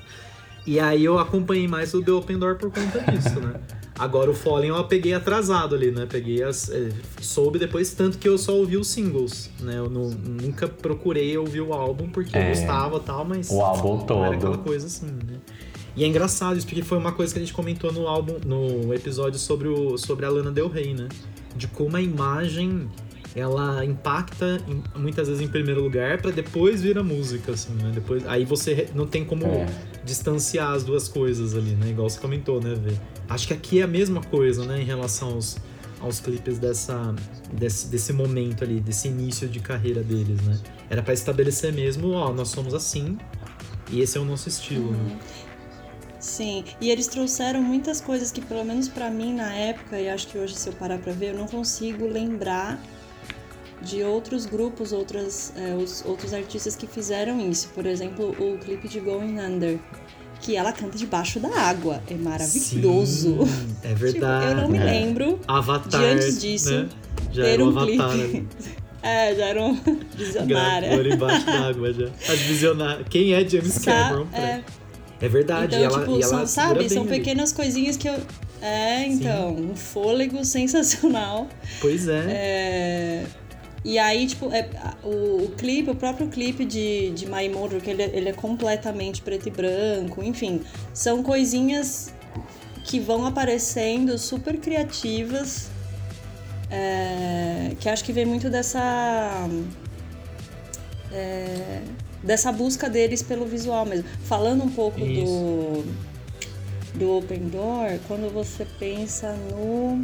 E aí eu acompanhei mais o The Open Door por conta disso, né? Agora o Fallen eu peguei atrasado ali, né? Peguei as. É, soube depois, tanto que eu só ouvi os singles, né? Eu não, nunca procurei ouvir o álbum porque é, eu gostava e tal, mas. O álbum todo. Era aquela coisa assim, né? E é engraçado isso, porque foi uma coisa que a gente comentou no álbum, no episódio sobre, o, sobre a Lana Del Rey, né? De como a imagem ela impacta em, muitas vezes em primeiro lugar para depois vir a música, assim, né? Depois, aí você não tem como é. distanciar as duas coisas ali, né? Igual você comentou, né, Vê? Acho que aqui é a mesma coisa, né, em relação aos, aos clipes dessa, desse, desse momento ali, desse início de carreira deles, né? Era para estabelecer mesmo, ó, nós somos assim e esse é o nosso estilo, né? uhum. né? Sim, e eles trouxeram muitas coisas que, pelo menos para mim na época, e acho que hoje, se eu parar pra ver, eu não consigo lembrar de outros grupos, outras, é, os, outros artistas que fizeram isso. Por exemplo, o clipe de Going Under, que ela canta debaixo da água. É maravilhoso. Sim, é verdade. tipo, eu não me lembro Avatar, de antes disso né? Já ter um, um clipe. é, já era um visionária. embaixo d'água já. As visionárias. Quem é James Cameron? É, É verdade, Então, ela, tipo, ela são, sabe, são bem ali. pequenas coisinhas que eu. É, então, um fôlego sensacional. Pois é. É, E aí, tipo, é, o, o clipe, o próprio clipe de, de My Motor, que ele, é- ele é completamente preto e branco, enfim, são coisinhas que vão aparecendo super criativas, é, que acho que vem muito dessa. é, dessa busca deles pelo visual mesmo. Falando um pouco do, do Open Door, quando você pensa no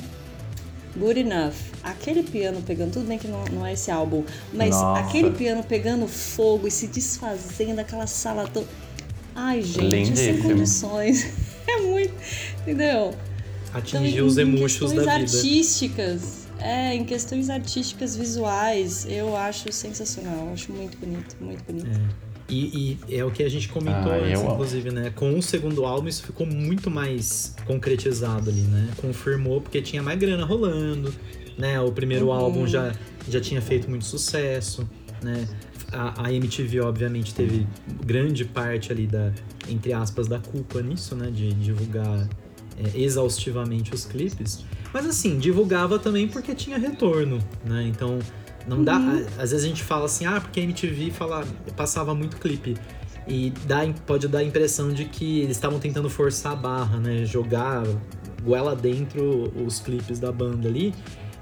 Good Enough, aquele piano pegando, tudo bem que não, não é esse álbum, mas Nossa. aquele piano pegando fogo e se desfazendo, aquela sala toda. Ai, gente, é sem Lindíssimo. condições. É muito. Entendeu? Então, Atingiu em- os em emuxos questões da vida. artísticas, é, em questões artísticas visuais, eu acho sensacional, eu acho muito bonito, muito bonito. E, e é o que a gente comentou Ah, antes, eu inclusive, né? Com o segundo álbum, isso ficou muito mais concretizado ali, né? Confirmou porque tinha mais grana rolando, né? O primeiro Uhum. álbum já, já tinha feito muito sucesso, né? A, a MTV, obviamente, teve grande parte ali da, entre aspas, da culpa nisso, né? De divulgar é, exaustivamente os clipes. Mas assim, divulgava também porque tinha retorno, né? Então, não dá. a- Às vezes a gente fala assim, ah, porque a MTV fala, passava muito clipe. E dá, pode dar a impressão de que eles estavam tentando forçar a barra, né? Jogar goela dentro os clipes da banda ali.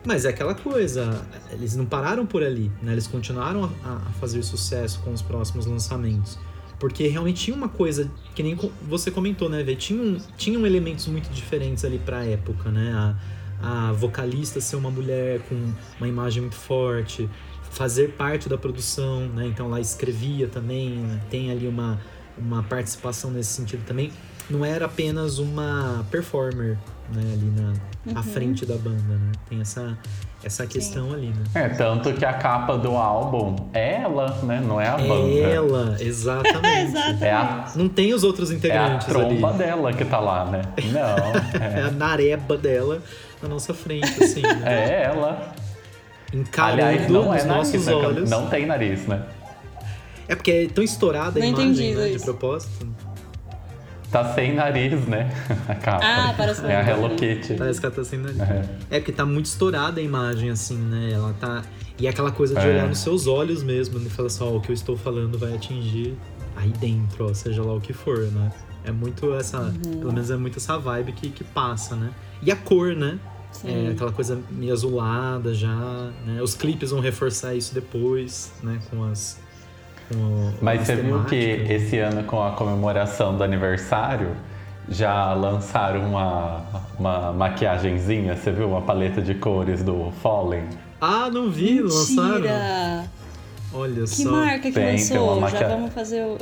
Mas é aquela coisa, eles não pararam por ali, né? Eles continuaram a, a fazer sucesso com os próximos lançamentos. Porque realmente tinha uma coisa, que nem você comentou, né, Vê? Tinham, tinham elementos muito diferentes ali pra época, né? A, a vocalista ser uma mulher com uma imagem muito forte, fazer parte da produção, né? Então ela escrevia também, né? tem ali uma, uma participação nesse sentido também. Não era apenas uma performer, né? Ali na à frente da banda, né? Tem essa, essa questão ali, né? É, tanto que a capa do álbum é ela, né? Não é a banda. É ela, exatamente. Exatamente. É a, Não tem os outros é a integrantes tromba ali. dela que tá lá, né? Não, É a é, nareba dela na nossa frente, assim, né? é ela. Encarando Aliás, não é nariz, nossos né? olhos. Não tem nariz, né? É porque é tão estourada a Não imagem, entendi, né, de propósito. Tá sem nariz, né? A capa. Ah, parece É a uma- Hello Kitty. Parece que ela tá sem nariz. É. É porque tá muito estourada a imagem, assim, né? Ela tá. E é aquela coisa de É. olhar nos seus olhos mesmo, né? Falar só, o que eu estou falando vai atingir aí dentro, ó, seja lá o que for, né? É muito essa. Uhum. Pelo menos é muito essa vibe que, que passa, né? E a cor, né? Sim. É aquela coisa meio azulada já, né? Os clipes vão reforçar isso depois, né? Com as. Com Mas as você viu que temáticas. esse ano, com a comemoração do aniversário, já lançaram uma, uma maquiagenzinha? Você viu uma paleta de cores do Fallen? Ah, não vi, lançaram. Mentira! Olha Que só. marca que Tem, tem lançou? uma Já vamos fazer o.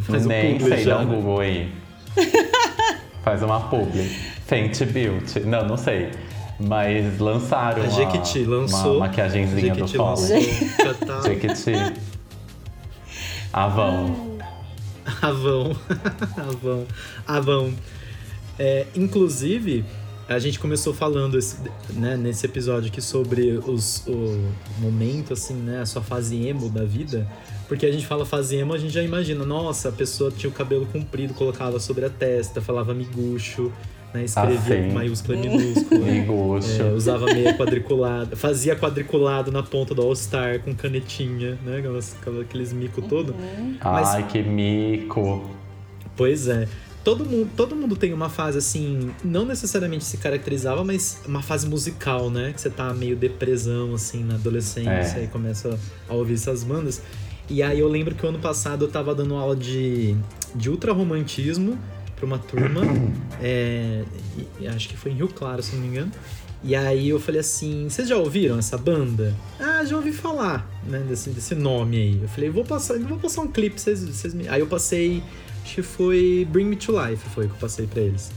Faz Nem publi sei, já, dá um né? Google aí. Faz uma publi. Fenty Beauty. Não, não sei. Mas lançaram A uma, Jequiti lançou. uma maquiagenzinha do Jequiti catálogo. Jequiti. Avão. Avão. Avão. Avão. É, inclusive, a gente começou falando esse- né, nesse episódio aqui sobre os, o momento, assim, né? A sua fase emo da vida. Porque a gente fala fase emo, a gente já imagina, nossa, a pessoa tinha o cabelo comprido, colocava sobre a testa, falava miguxo, né? Escrevia Ah, com maiúscula e minúscula. Miguxo. É, usava meia quadriculada, fazia quadriculado na ponta do All Star com canetinha, né? Aquelas, aqueles mico todo. mas- Ai, que mico. Pois é. Todo mundo, todo mundo tem uma fase assim, não necessariamente se caracterizava, mas uma fase musical, né? Que você tá meio depressão, assim, na adolescência É. e começa a ouvir essas bandas. E aí eu lembro que o ano passado eu tava dando aula de, de ultra-romantismo pra uma turma. é, acho que foi em Rio Claro, se não me engano. E aí eu falei assim, vocês já ouviram essa banda? Ah, já ouvi falar, né, desse, desse nome aí. Eu falei, vou passar, vou passar um clipe, vocês, vocês me... Aí eu passei, acho que foi Bring Me To Life, foi que eu passei pra eles.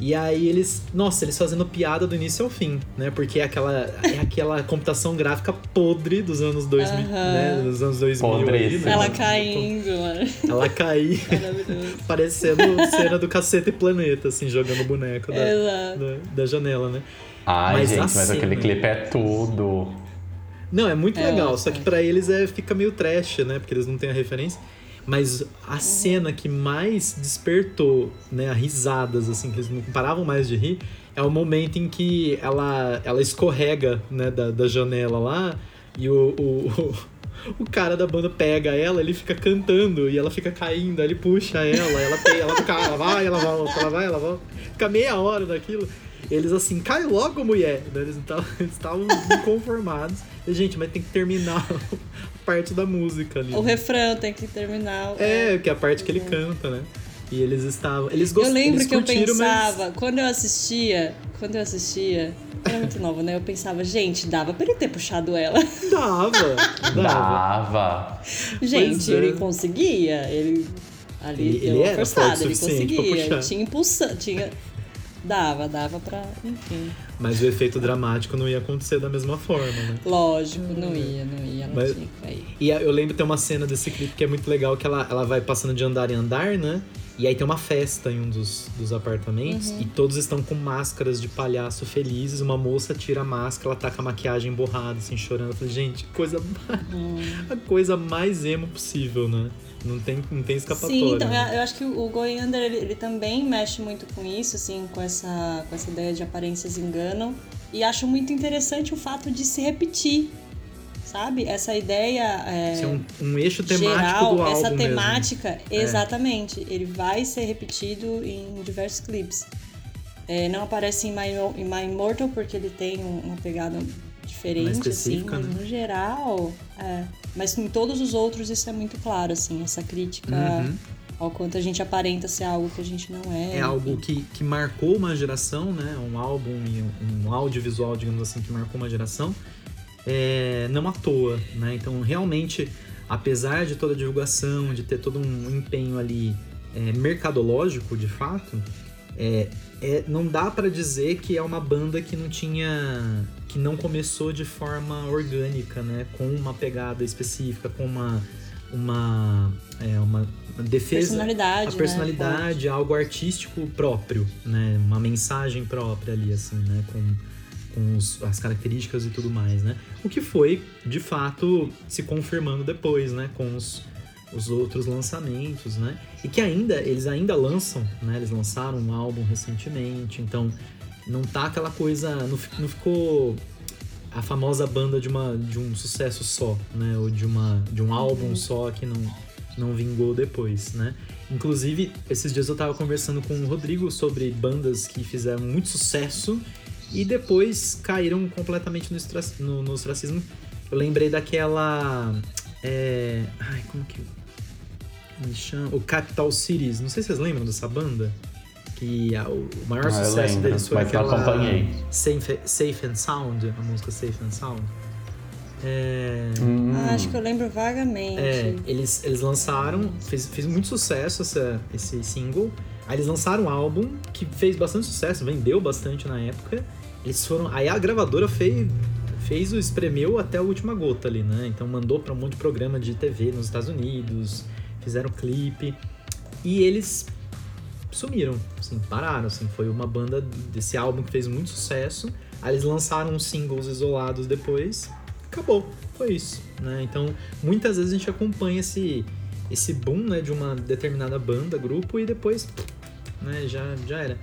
E aí eles, nossa, eles fazendo piada do início ao fim, né? Porque é aquela, é aquela computação gráfica podre dos anos 2000, Aham. né? Dos anos 2000 aí, Podríssima. né? Ela caindo, mano. Ela cair, Maravilhoso. parecendo cena do Cacete e Planeta, assim, jogando o boneco da, da, da janela, né? Ai, Mas gente, a mas aquele clipe é tudo. Não, é muito É legal, ótimo. só que pra eles é, fica meio trash, né? Porque eles não têm a referência. Mas a cena que mais despertou, né, risadas, assim, que eles não paravam mais de rir, é o momento em que ela, ela escorrega, né, da, da janela lá e o, o, o cara da banda pega ela, ele fica cantando e ela fica caindo, ele puxa ela, ela, tem, ela, fica, ela vai, ela volta, ela vai, ela volta. Fica meia hora daquilo. Eles assim, cai logo, mulher! Eles estavam inconformados. E, gente, mas tem que terminar parte da música ali. O refrão tem que terminar. É, que é a parte que ele canta, né? E eles estavam. Eles gostaram. Eu lembro que eu pensava, mas... quando eu assistia, quando eu assistia, era muito nova, né? Eu pensava, gente, dava pra ele ter puxado ela. Dava, dava. dava. Gente, é. ele conseguia, ele ali ele, deu ele uma forçada, ele conseguia, ele tinha impulsão, tinha dava, dava pra, enfim. Mas o efeito dramático não ia acontecer da mesma forma, né? Lógico, não ia, não ia, não Mas, tinha que E eu lembro tem uma cena desse clipe que é muito legal, que ela, ela vai passando de andar em andar, né? E aí tem uma festa em um dos, dos apartamentos uhum. e todos estão com máscaras de palhaço felizes. Uma moça tira a máscara, ela tá com a maquiagem borrada, assim, chorando. Eu falei, gente, coisa uhum. a coisa mais emo possível, né? Não tem, não tem escapatória. Sim, então, né? eu acho que o Going Under, ele, ele, também mexe muito com isso, assim, com essa, com essa ideia de aparências enganam. E acho muito interessante o fato de se repetir sabe? Essa ideia. É, é um, um, eixo temático geral, do álbum. Essa temática, mesmo. É. exatamente. É. Ele vai ser repetido em diversos clipes. É, não aparece em My, em My Immortal porque ele tem uma pegada diferente, assim, mas né? no geral. É. Mas em todos os outros isso é muito claro, assim, essa crítica. Uhum. Ao quanto a gente aparenta ser algo que a gente não é. É algo que, que marcou uma geração, né? Um álbum e um, um audiovisual, digamos assim, que marcou uma geração é, não à toa, né? Então, realmente, apesar de toda a divulgação, de ter todo um empenho ali é, mercadológico, de fato, é, é não dá para dizer que é uma banda que não tinha, que não começou de forma orgânica, né? Com uma pegada específica, com uma uma, é, uma defesa, personalidade, a personalidade, né? algo artístico próprio, né? Uma mensagem própria ali, assim, né? Com, com os, as características e tudo mais, né? O que foi, de fato, se confirmando depois, né? Com os, os outros lançamentos, né? E que ainda, eles ainda lançam, né? Eles lançaram um álbum recentemente, então não tá aquela coisa, não, não ficou a famosa banda de, uma, de um sucesso só, né? Ou de, uma, de um álbum uhum. só que não, não vingou depois, né? Inclusive, esses dias eu tava conversando com o Rodrigo sobre bandas que fizeram muito sucesso e depois caíram completamente no, no, ostracismo. Eu lembrei daquela. É, ai, como que. Me chama? O Capital Cities. Não sei se vocês lembram dessa banda. Que a, o maior ah, sucesso lembro, deles foi aquela. Acompanhei. Safe, Safe and Sound, a música Safe and Sound. É... Hum. Ah, acho que eu lembro vagamente. É, eles, eles lançaram, fez, fez muito sucesso essa, esse single. Aí eles lançaram um álbum que fez bastante sucesso, vendeu bastante na época. Eles foram. Aí a gravadora fez, fez o espremeu até a última gota ali, né? Então mandou para um monte de programa de TV nos Estados Unidos, fizeram clipe. E eles sumiram, assim, pararam, assim. Foi uma banda desse álbum que fez muito sucesso. Aí eles lançaram singles isolados depois. Acabou. Foi isso, né? Então, muitas vezes a gente acompanha esse, esse boom, né, de uma determinada banda, grupo, e depois, né, já, já era.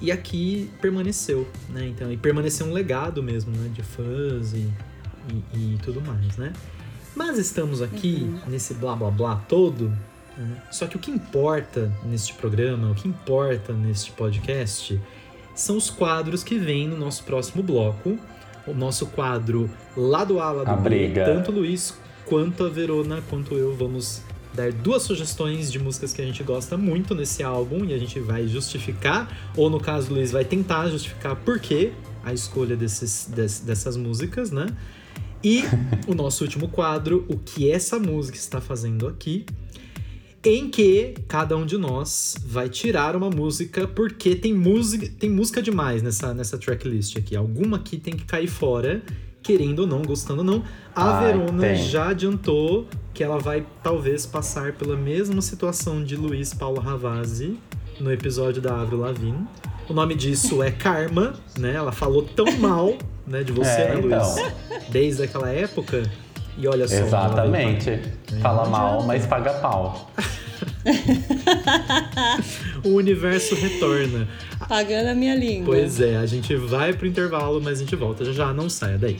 E aqui permaneceu, né? Então, e permaneceu um legado mesmo, né? De fãs e, e, e tudo mais, né? Mas estamos aqui uhum. nesse blá blá blá todo. Só que o que importa neste programa, o que importa neste podcast, são os quadros que vêm no nosso próximo bloco. O nosso quadro lado A, lado a B. Briga. Tanto o Luiz quanto a Verona, quanto eu vamos dar duas sugestões de músicas que a gente gosta muito nesse álbum e a gente vai justificar, ou no caso do Luiz vai tentar justificar por que a escolha desses, des, dessas músicas, né? E o nosso último quadro, o que essa música está fazendo aqui, em que cada um de nós vai tirar uma música porque tem música, tem música demais nessa, nessa tracklist aqui. Alguma aqui tem que cair fora querendo ou não, gostando ou não. A Ai, Verona tem. já adiantou que ela vai talvez passar pela mesma situação de Luiz Paulo Ravazzi no episódio da Avril Lavigne. O nome disso é Karma, né? Ela falou tão mal, né, de você, é, né, Luiz? Então. Desde aquela época. E olha só. Exatamente. Fala mal, mas paga pau. o universo retorna. Pagando a minha língua. Pois é, a gente vai pro intervalo, mas a gente volta já já, não saia daí.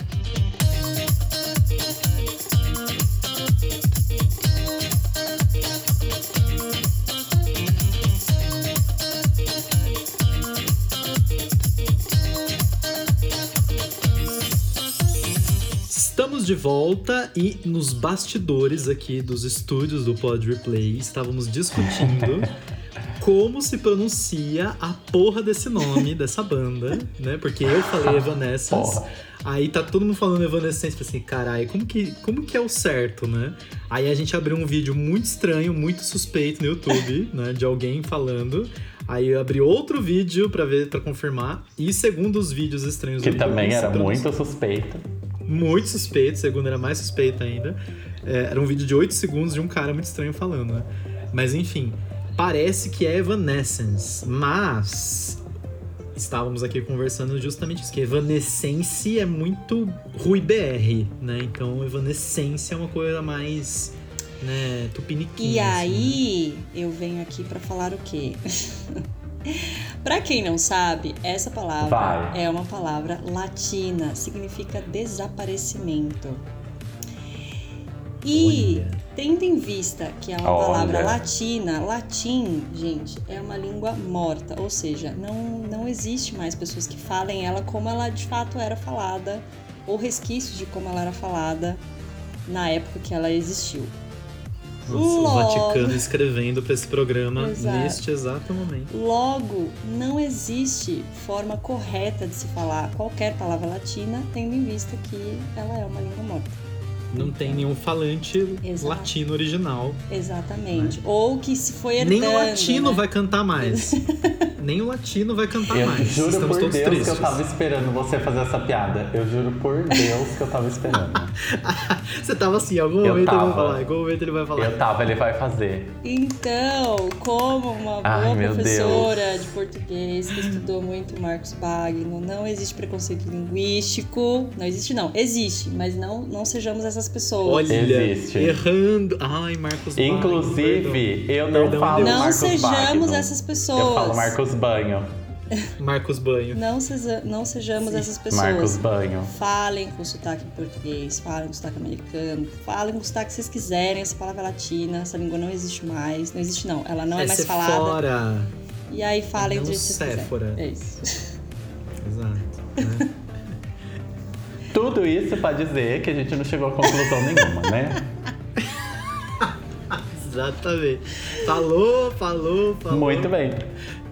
De volta e nos bastidores aqui dos estúdios do Pod Replay estávamos discutindo como se pronuncia a porra desse nome dessa banda, né? Porque eu falei Evanescence, porra. aí tá todo mundo falando Evanescence, assim, carai, como que, como que é o certo, né? Aí a gente abriu um vídeo muito estranho, muito suspeito no YouTube, né? De alguém falando. Aí eu abri outro vídeo para ver, para confirmar. E segundo os vídeos estranhos que também era muito suspeito muito suspeito, segundo era mais suspeito ainda. É, era um vídeo de 8 segundos de um cara muito estranho falando, né? Mas enfim, parece que é Evanescence, mas estávamos aqui conversando justamente isso, que Evanescence é muito Rui BR, né? Então Evanescence é uma coisa mais né, tupiniquinha. E aí, assim, né? eu venho aqui para falar o quê? Para quem não sabe, essa palavra Vai. é uma palavra latina, significa desaparecimento. E Olha. tendo em vista que é uma Olha. palavra latina, latim, gente, é uma língua morta, ou seja, não, não existe mais pessoas que falem ela como ela de fato era falada, ou resquícios de como ela era falada na época que ela existiu. O Vaticano escrevendo para esse programa Exato. neste exato momento. Logo, não existe forma correta de se falar qualquer palavra latina, tendo em vista que ela é uma língua morta. Não então, tem nenhum falante Exato. latino original. Exatamente. Né? Ou que se foi herdando, Nem o latino né? vai cantar mais. nem o latino vai cantar eu mais. Juro Estamos por Deus tristes. que eu tava esperando você fazer essa piada. Eu juro por Deus que eu tava esperando. você tava assim, em algum momento ele vai falar, em algum momento ele vai falar. Eu tava, ele vai fazer. Então, como uma boa Ai, professora Deus. de português que estudou muito Marcos Bagno, não existe preconceito linguístico. Não existe, não. Existe, mas não, não sejamos essas pessoas. Olha, existe. errando. Ai, Marcos Bagno. Inclusive, eu não perdão, falo Não Marcos sejamos Bagno. essas pessoas. Eu falo Marcos Marcos Banho. Marcos Banho. Não, seja, não sejamos Sim. essas pessoas. Marcos Banho. Falem com sotaque português, falem com sotaque americano, falem com sotaque que vocês quiserem. Essa palavra é latina, essa língua não existe mais. Não existe, não. Ela não é, é mais falada. Fora. E aí falem não de Séfora. É isso. Exato. Né? Tudo isso para dizer que a gente não chegou a conclusão nenhuma, né? Exatamente. Falou, falou, falou. Muito bem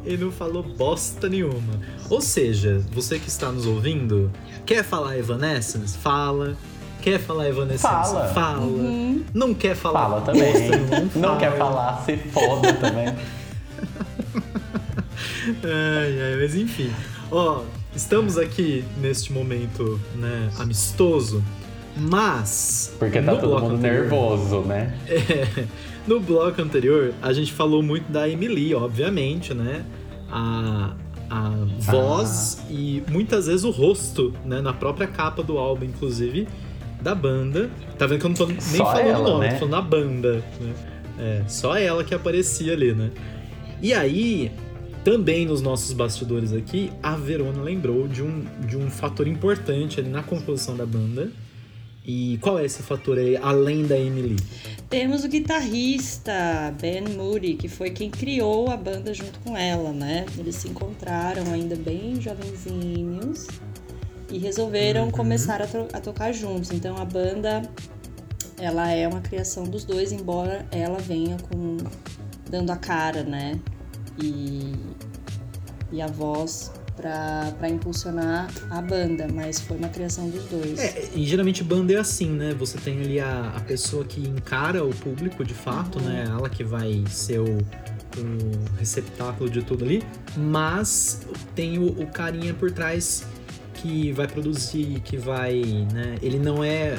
e não falou bosta nenhuma. Ou seja, você que está nos ouvindo, quer falar Evanescence? Fala. Quer falar Evanescence? Fala. Fala. Uhum. Não quer falar Fala também. Não, não quer falar, se foda também. ai, ai, mas enfim. Ó, estamos aqui neste momento, né, amistoso, mas... Porque tá todo mundo anterior, nervoso, né? É, no bloco anterior, a gente falou muito da Emily, obviamente, né? A, a voz ah. e muitas vezes o rosto, né? Na própria capa do álbum, inclusive, da banda. Tá vendo que eu não tô nem só falando ela, nome, né? tô falando da banda, né? É, só ela que aparecia ali, né? E aí, também nos nossos bastidores aqui, a Verona lembrou de um, de um fator importante ali na composição da banda, e qual é esse fator aí, além da Emily? Temos o guitarrista Ben Moody, que foi quem criou a banda junto com ela, né? Eles se encontraram ainda bem jovenzinhos e resolveram uhum. começar a, a, tocar juntos. Então a banda ela é uma criação dos dois, embora ela venha com dando a cara, né? E, e a voz para impulsionar a banda, mas foi uma criação dos dois. É, e geralmente banda é assim, né? Você tem ali a, a pessoa que encara o público de fato, uhum. né? Ela que vai ser o, o receptáculo de tudo ali, mas tem o, o carinha por trás que vai produzir, que vai, né? Ele não é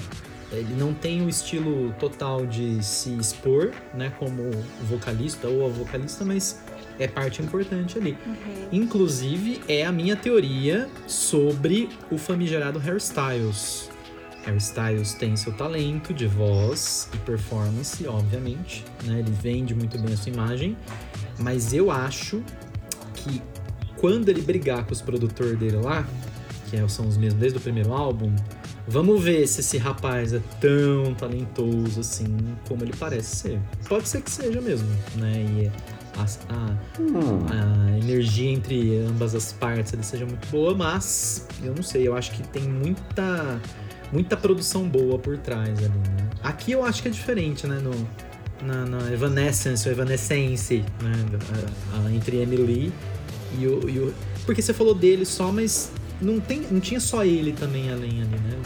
ele não tem o estilo total de se expor, né, como vocalista ou a vocalista, mas é parte importante ali. Uhum. Inclusive, é a minha teoria sobre o famigerado hairstyles. Harry Styles tem seu talento de voz e performance, obviamente, né? Ele vende muito bem a sua imagem, mas eu acho que quando ele brigar com os produtores dele lá, que é, são os mesmos desde o primeiro álbum, vamos ver se esse rapaz é tão talentoso assim como ele parece ser. Pode ser que seja mesmo, né? E a, a, Hum. a energia entre ambas as partes ali seja muito boa, mas eu não sei, eu acho que tem muita muita produção boa por trás ali, né? Aqui eu acho que é diferente, né? No, na, na Evanescence ou Evanescence, né? A- a- entre Emily e o, e o. Porque você falou dele só, mas não, tem, não tinha só ele também além ali, né?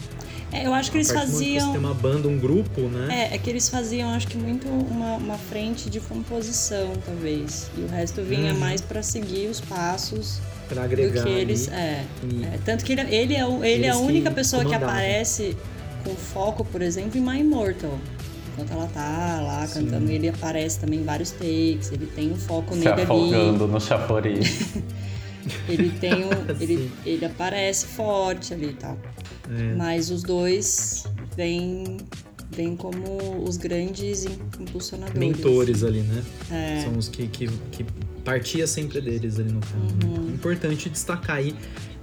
É, eu acho que eles do que Você faziam. tem uma banda, um grupo, né? É, é que eles faziam, acho que muito uma, uma frente de composição, talvez. E o resto vinha Uhum. mais pra seguir os passos Pra do agregar. que eles. ali. É, E- é, tanto que ele, ele é, o- ele é a Eles que única pessoa que aparece com foco, por exemplo, em My Immortal. Enquanto ela tá lá Sim. cantando, ele aparece também em vários takes, ele tem um foco Se nele ali. no chafariz. Ele tem um. ele, ele aparece forte ali e tal. É. Mas os dois vêm, vêm como os grandes im- impulsionadores. mentores ali, né? É. São os que, que, que partia sempre deles ali no. Uhum. né? Importante destacar aí,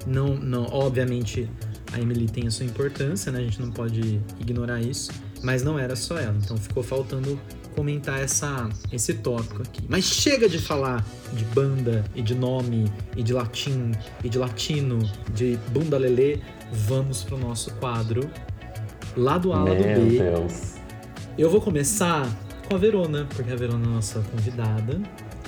não, não, obviamente a Emily tem a sua importância, né? A gente não pode ignorar isso, mas não era só ela. Então ficou faltando comentar essa, esse tópico aqui. Mas chega de falar de banda e de nome e de latim e de latino, de bunda lelê. Vamos pro nosso quadro lá do A, lá do B. Deus. Eu vou começar com a Verona, porque a Verona é a nossa convidada.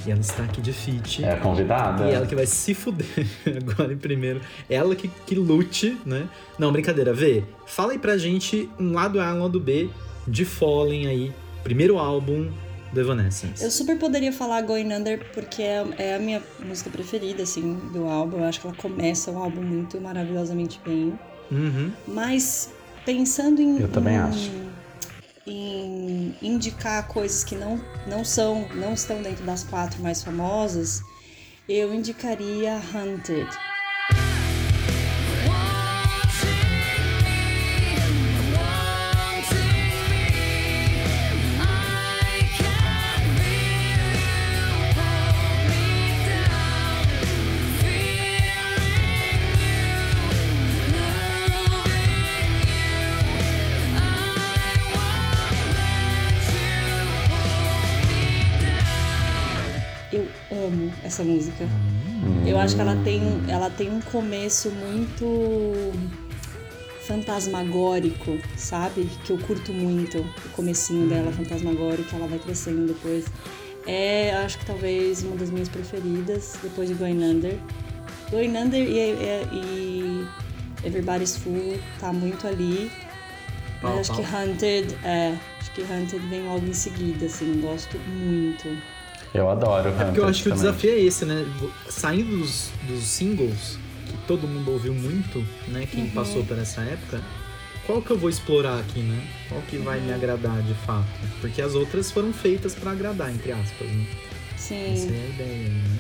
E ela está aqui de fit. É a convidada? E ela que vai se fuder agora em primeiro. Ela que, que lute, né? Não, brincadeira. Vê, fala aí pra gente um lado A um lado B de Fallen aí. Primeiro álbum do Evanescence. Eu super poderia falar Going Under porque é, é a minha música preferida, assim, do álbum. Eu acho que ela começa o álbum muito maravilhosamente bem. Uhum. Mas pensando em. Eu também em- acho. Em indicar coisas que não, não são, não estão dentro das quatro mais famosas, eu indicaria Hunted. Essa música. Eu acho que ela tem, um- ela tem um começo muito fantasmagórico, sabe? Que eu curto muito o comecinho dela, fantasmagórico, ela vai crescendo depois. É, acho que talvez uma das minhas preferidas, depois de Going Under. Going Under e, e- e Everybody's Full tá muito ali. Mas acho que Hunted, é, acho que Hunted vem logo em seguida, assim, gosto muito. Eu adoro o É porque eu acho que o também. desafio é esse, né? Saindo dos, dos singles, que todo mundo ouviu muito, né? Quem passou por essa época, qual que eu vou explorar aqui, né? Qual que vai me agradar de fato? Porque as outras foram feitas pra agradar, entre aspas, né? Essa é Sim. a ideia, né?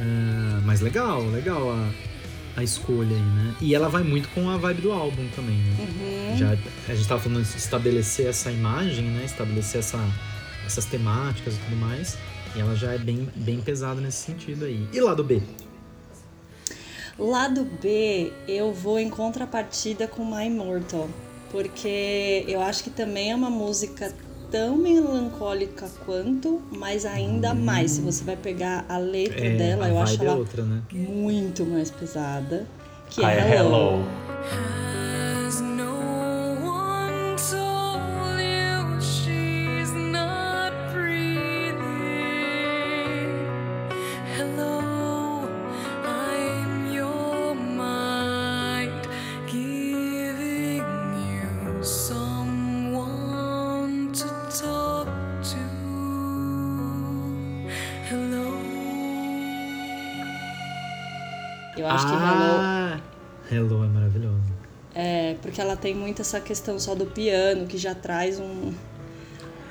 Ah, mas legal, legal a, a escolha aí, né? E ela vai muito com a vibe do álbum também, né? Uhum. Já, a gente tava falando de estabelecer essa imagem, né? Estabelecer essa, essas temáticas e tudo mais. E ela já é bem, bem pesada nesse sentido aí. E lado B? Lado B, eu vou em contrapartida com My Immortal, porque eu acho que também é uma música tão melancólica quanto, mas ainda mais. Se você vai pegar a letra dela, a eu acho é ela outra, né? muito mais pesada. Que é é Hello. Hello. É ela tem muito essa questão só do piano, que já traz um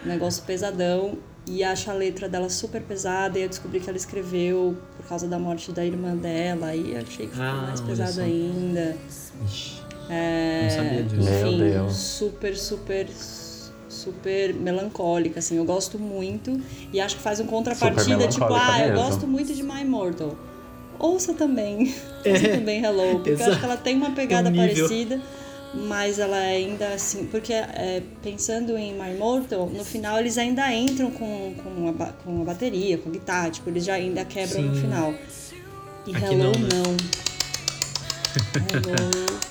negócio pesadão. E acho a letra dela super pesada. E eu descobri que ela escreveu por causa da morte da irmã dela. Aí achei que ficou Ah, mais só. ainda. Ixi. É, Não sabia disso. Meu enfim, Deus. super, super, super melancólica, assim. Eu gosto muito e acho que faz um contrapartida, tipo, ah, eu mesmo. gosto muito de My Immortal. Ouça também. É, Ouça também Hello, porque eu acho que ela tem uma pegada um nível. parecida, mas ela ainda assim, porque é, pensando em My Immortal, no final eles ainda entram com, com, a, com a bateria, com a guitarra, tipo, eles já ainda quebram no Sim. final. E Aqui Hello não, né? não. Hello.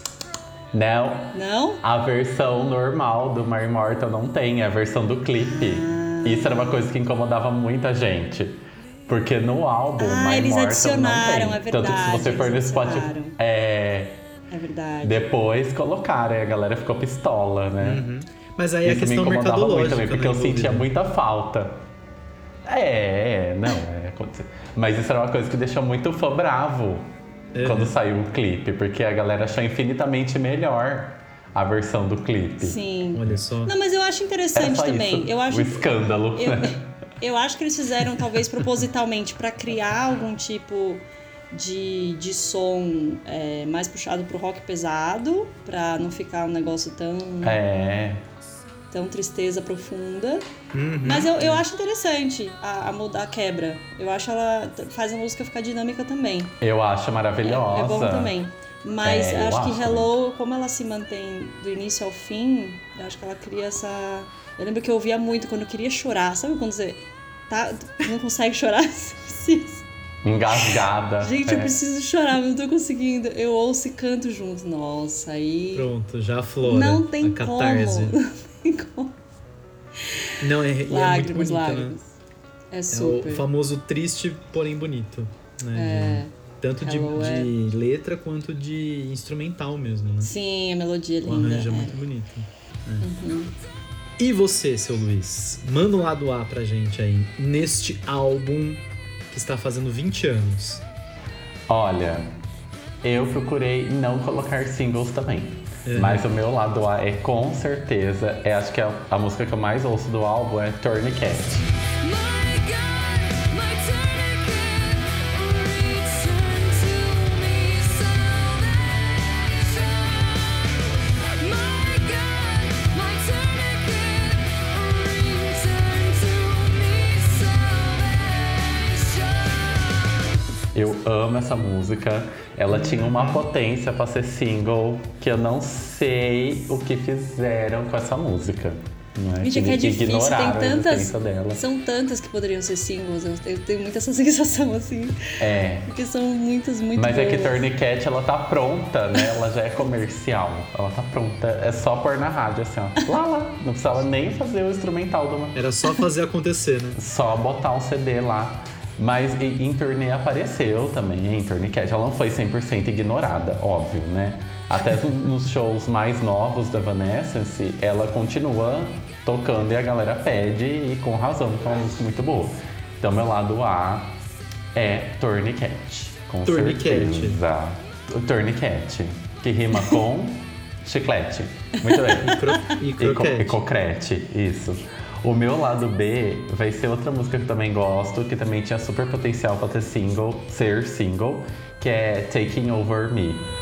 Não, Não? a versão normal do My Immortal não tem, é a versão do clipe. Ah. Isso era uma coisa que incomodava muita gente. Porque no álbum Ah, My eles Immortal adicionaram, não é tem. Tanto que se verdade, você for no Spotify. É. É verdade. Depois colocaram, e a galera ficou pistola, né? Uhum. Mas aí a Isso me questão incomodava muito também, porque né, eu sentia envolvida. muita falta. É, é, não, é acontecer. Mas isso era uma coisa que deixou muito fã bravo É. quando saiu o clipe, porque a galera achou infinitamente melhor a versão do clipe. Sim. Olha só. Não, mas eu acho Era interessante só também. isso, Eu acho, o escândalo. eu, né? eu acho que eles fizeram talvez propositalmente pra criar algum tipo de, de som é, mais puxado pro rock pesado, pra não ficar um negócio tão, É, tão tristeza profunda. Uhum. Mas eu, eu acho interessante a, a mudar a quebra. Eu acho ela faz a música ficar dinâmica também. eu acho maravilhosa. É, é bom também. Mas É, eu eu acho que acho Hello, como ela se mantém do início ao fim, eu acho que ela cria essa. Eu lembro que eu ouvia muito quando eu queria chorar. Sabe quando você tá, não consegue chorar? Você precisa. Engasgada. Gente, eu é. preciso chorar, mas não tô conseguindo. Eu ouço e canto junto. Nossa, aí. Pronto, já aflora. Não tem a catarse. como. Não tem como. Não, é, é muito Lágrimas, bonita, né? lágrimas. É É super. o famoso triste, porém bonito. Né? É. De- tanto de, Hello é- de letra quanto de instrumental mesmo, né? Sim, a melodia é O linda. arranjo é é. muito bonito. É. E você, seu Luiz? Manda um lado A pra gente aí, neste álbum que está fazendo 20 anos. Olha, eu procurei não colocar singles também. Uhum. Mas o meu lado A é com certeza, é acho que a, a música que eu mais ouço do álbum é Tourniquet. Música. Ela tinha uma potência pra ser single que eu não sei o que fizeram com essa música. Não é? Gente, é que é difícil, tem tantas. São tantas que poderiam ser singles. Eu, tenho muita essa sensação assim. É. Porque são muitas, muito Mas é que boas. Tourniquet, ela tá pronta, né? Ela já é comercial. Ela tá pronta. É só pôr na rádio, assim, ó. Lá, lá. Não precisava nem fazer o instrumental de uma... Era só fazer acontecer, né? Só botar um CD lá. Mas e- em turnê apareceu também, em Tourniquet. Ela não foi 100% ignorada, óbvio, né? Até no- nos shows mais novos da Evanescence, ela continua tocando e a galera pede, e com razão, porque é uma música muito boa. Então, meu lado A é Tourniquet. Com Tourniquet. certeza. Tourniquet, que rima com chiclete. Muito bem. Cro- E E, co e concrete, isso. O meu lado B vai ser outra música que eu também gosto, que também tinha super potencial pra ter single, ser single, que é Taking Over Me.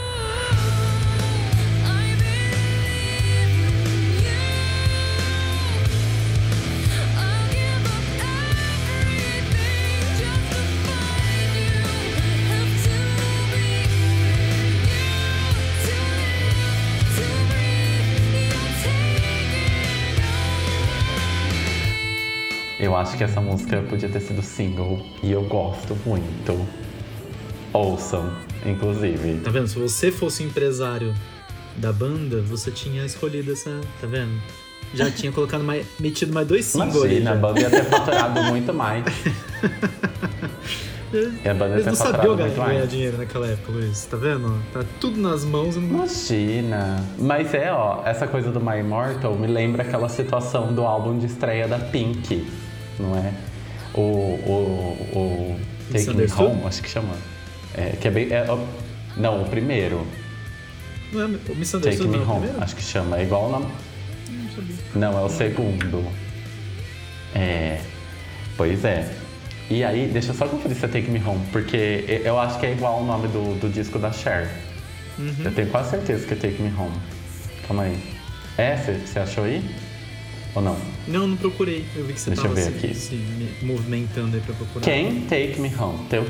Acho que essa música podia ter sido single e eu gosto muito. Ouçam, inclusive. Tá vendo? Se você fosse empresário da banda, você tinha escolhido essa. Tá vendo? Já tinha colocado mais. metido mais dois singles ali. Imagina, a já. banda ia ter faturado muito mais. E a banda ia Eles não sabiam ganhar, ganhar dinheiro naquela época, Luiz. Tá vendo? Tá tudo nas mãos não. Imagina. Mas é, ó, essa coisa do My Immortal me lembra aquela situação do álbum de estreia da Pink, não é? O. O. o Take Me? Home, acho que chama. É, que é bem. é, não, o primeiro. Não é o Take Misunderstood, Me não é Home, primeiro? acho que chama. É igual o nome. Não sabia. Não, é o segundo. É. Pois é. E aí, deixa eu só conferir se é Take Me Home, porque eu acho que é igual o nome do, do disco da Cher. Uhum. Eu tenho quase certeza que é Take Me Home. Calma aí. É? Você achou aí? Ou não? Não, não procurei. Eu vi que você Deixa tava eu ver se, aqui. se me- movimentando aí pra procurar. Quem Take Me Home? Tem, o-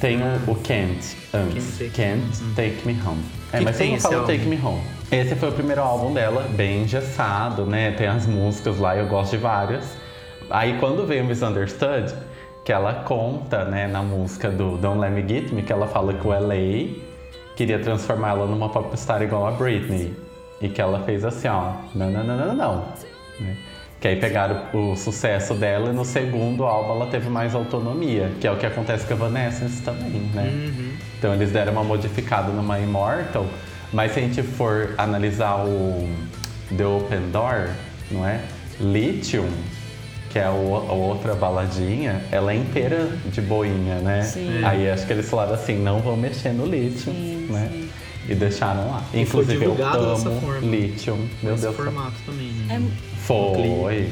tem o, o Can't antes. Can't Take Can't Me Home. Take Me Home. É, Que mas você tem não falou? Take Me Home. Esse foi o primeiro álbum dela, bem engessado, né? Tem as músicas lá, eu gosto de várias. Aí quando veio Misunderstood, que ela conta, né, na música do Don't Let Me Get Me, que ela fala que o LA queria transformar ela numa popstar igual a Britney. E que ela fez assim, ó, não, não, não, não, não. Né? Que aí pegaram o sucesso dela e no segundo álbum ela teve mais autonomia, que é o que acontece com a Evanescence também, né? Uhum. Então eles deram uma modificada numa Immortal, mas se a gente for analisar o The Open Door, não é? Lithium, que é o- a outra baladinha, ela é inteira de boinha, né? Sim. Aí acho que eles falaram assim, não vão mexer no Lithium, Sim, né? sim. E deixaram lá. E foi Inclusive eu amo forma. Lithium. Meu Esse Deus do céu. formato também, né? É, Foi.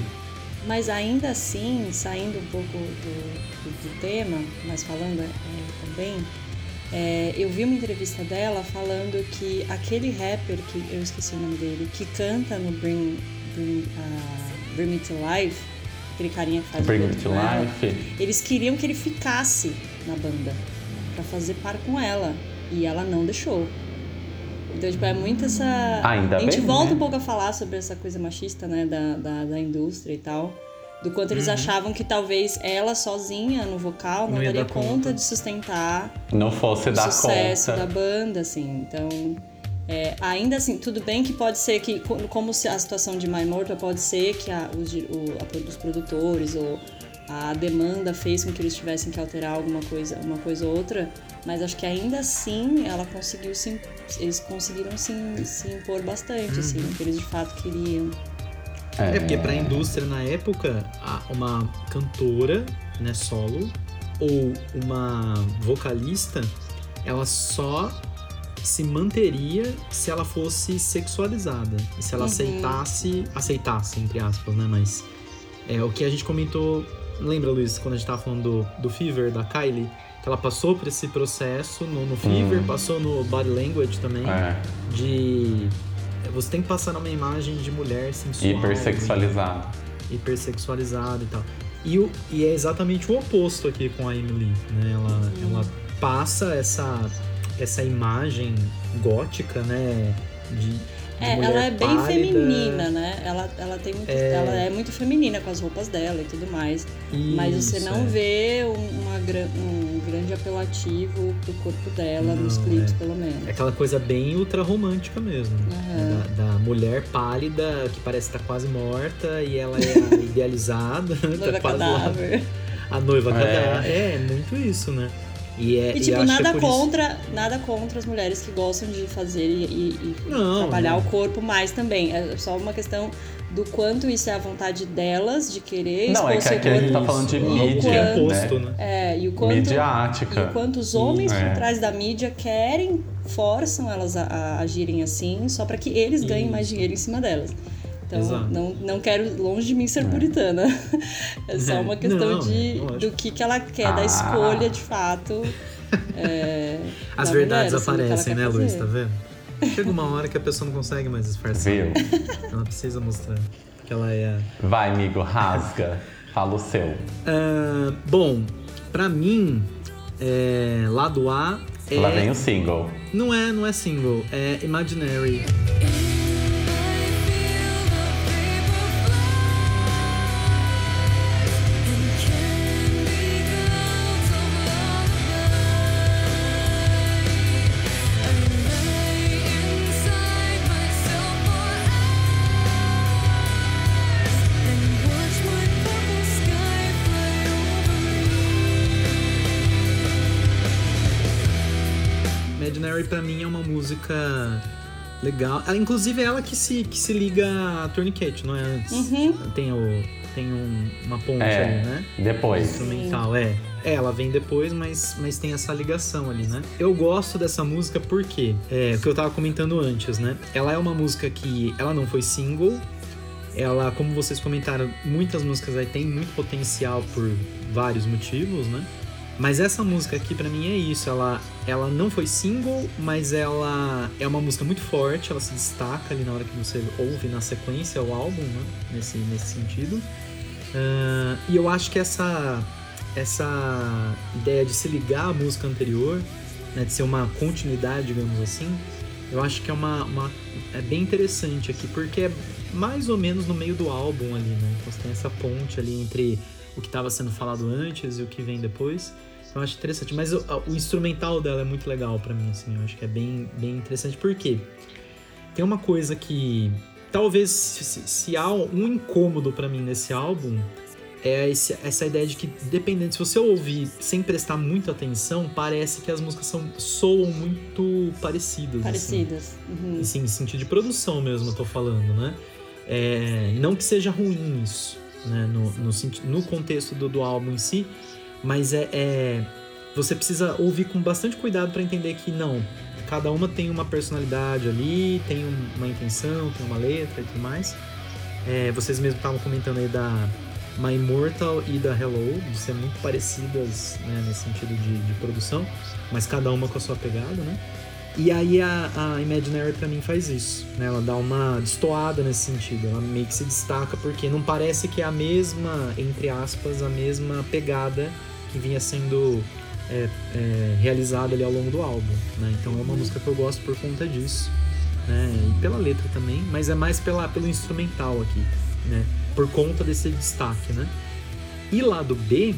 Mas ainda assim, saindo um pouco do, do- do tema, mas falando é, também, é, eu vi uma entrevista dela falando que aquele rapper, que eu esqueci o nome dele, que canta no Bring, Bring, ah, Bring Me to Life, aquele carinha que faz o Bring Me to ela, Life. eles queriam que ele ficasse na banda pra fazer par com ela e ela não deixou. Então, tipo, é muito essa. Ainda a gente bem, volta né? um pouco a falar sobre essa coisa machista, né, da, da, da indústria e tal. Do quanto eles achavam que talvez ela sozinha no vocal não, Não ia daria dar conta. conta. de sustentar Não fosse o dar sucesso conta. da banda, assim. Então, é, ainda assim, tudo bem que pode ser que, co- como se a situação de My Mortal, pode ser que a, os, o, a os produtores ou a demanda fez com que eles tivessem que alterar alguma coisa, uma coisa ou outra, mas acho que ainda assim ela conseguiu se, eles conseguiram se, se impor bastante, assim, o que eles de fato queriam. É porque pra indústria na época, a- uma cantora, né, solo, ou uma vocalista, ela só se manteria se ela fosse sexualizada. E se ela Uhum. aceitasse, aceitasse, entre aspas, né? Mas é o que a gente comentou. Lembra, Luiz, quando a gente tava falando do, do Fever, da Kylie? Que ela passou por esse processo no, no Fever, Hum. passou no Body Language também, É, de. Você tem que passar uma imagem de mulher sensual. hipersexualizado. hipersexualizada e tal. E, o, e é exatamente o oposto aqui com a Emily, né? Ela, ela passa essa, essa imagem gótica, né? De É, mulher ela é bem pálida. feminina, né? Ela, ela tem muito, ela é muito feminina com as roupas dela e tudo mais. Mas você Isso, não é. vê um, uma, um grande apelativo pro corpo dela nos Não, clipes, é. pelo menos. É aquela coisa bem ultra romântica mesmo. Né? Da, da mulher pálida que parece estar quase morta e ela é a idealizada. Noiva tá quase lá. cadáver. A noiva É. cadáver. É, muito isso, né? E, é, E tipo, que é nada por isso- contra, nada contra as mulheres que gostam de fazer e, e- e Não, trabalhar não. o corpo mais também. É só uma questão do quanto isso é a vontade delas de querer Não, é que aqui a gente tá falando de Isso, mídia, quanto- né? né? É, e o quanto, Midiática. E o quanto os homens É. por trás da mídia querem, forçam elas a, a agirem assim, só para que eles ganhem Isso. mais dinheiro em cima delas. Então, Exato. não, não quero, longe de mim ser puritana. É só uma É. questão Não, de, é lógico. do que, que ela quer, Ah. da escolha de fato. é, As da verdades mulher, assim, aparecem, né, Luiz? Tá vendo? Chega uma hora que a pessoa não consegue mais disfarçar. Viu? Ela precisa mostrar que ela é. Vai, amigo, rasga. Fala o seu. Ah, bom, pra mim, é, lado A é. Lá vem o single. Não é, não é single, é Imaginary. Imaginary música legal. Ah, inclusive é ela que se, que se liga a Tourniquet, não é antes? Uhum. Tem, o, tem um- uma ponte É. ali, né? Depois. instrumental, é. É, ela vem depois, mas, mas tem essa ligação ali, né? Eu gosto dessa música porque, é, o que eu tava comentando antes, né? Ela é uma música que, ela não foi single, ela, como vocês comentaram, muitas músicas aí têm muito potencial por vários motivos, né? Mas essa música aqui pra mim é isso, ela, ela não foi single, mas ela é uma música muito forte, ela se destaca ali na hora que você ouve na sequência o álbum, né? Nesse, nesse sentido. Ah, e eu acho que essa, essa ideia de se ligar à música anterior, né, de ser uma continuidade, digamos assim, eu acho que é uma, uma- é bem interessante aqui, porque é mais ou menos no meio do álbum ali, né? Então você tem essa ponte ali entre o que estava sendo falado antes e o que vem depois. Então eu acho interessante, mas o, o instrumental dela é muito legal pra mim, assim, eu acho que é bem, bem interessante, porque tem uma coisa que talvez se, se- há um incômodo pra mim nesse álbum é esse- essa ideia de que dependendo se você ouvir sem prestar muita atenção parece que as músicas são soam muito parecidas assim. Parecidas. Uhum. Sim, em sentido de produção mesmo, eu tô falando, né? É, não que seja ruim isso, né? No, no, no contexto do, do álbum em si, mas é, é- Você precisa ouvir com bastante cuidado para entender que não. Cada uma tem uma personalidade ali, tem um- uma intenção, tem uma letra e tudo mais. É, vocês mesmos estavam comentando aí da My Immortal e da Hello, de ser muito parecidas né, nesse sentido de, de produção, mas cada uma com a sua pegada, né? E aí a, a Imaginary pra mim faz isso, né? Ela dá uma destoada nesse sentido, ela meio que se destaca porque não parece que é a mesma, entre aspas, a mesma pegada que vinha sendo é, é, realizada ali ao longo do álbum, né? Então é uma música que eu gosto por conta disso, né? E pela letra também, mas é mais pela, pelo instrumental aqui, né? Por conta desse destaque, né? E lado B,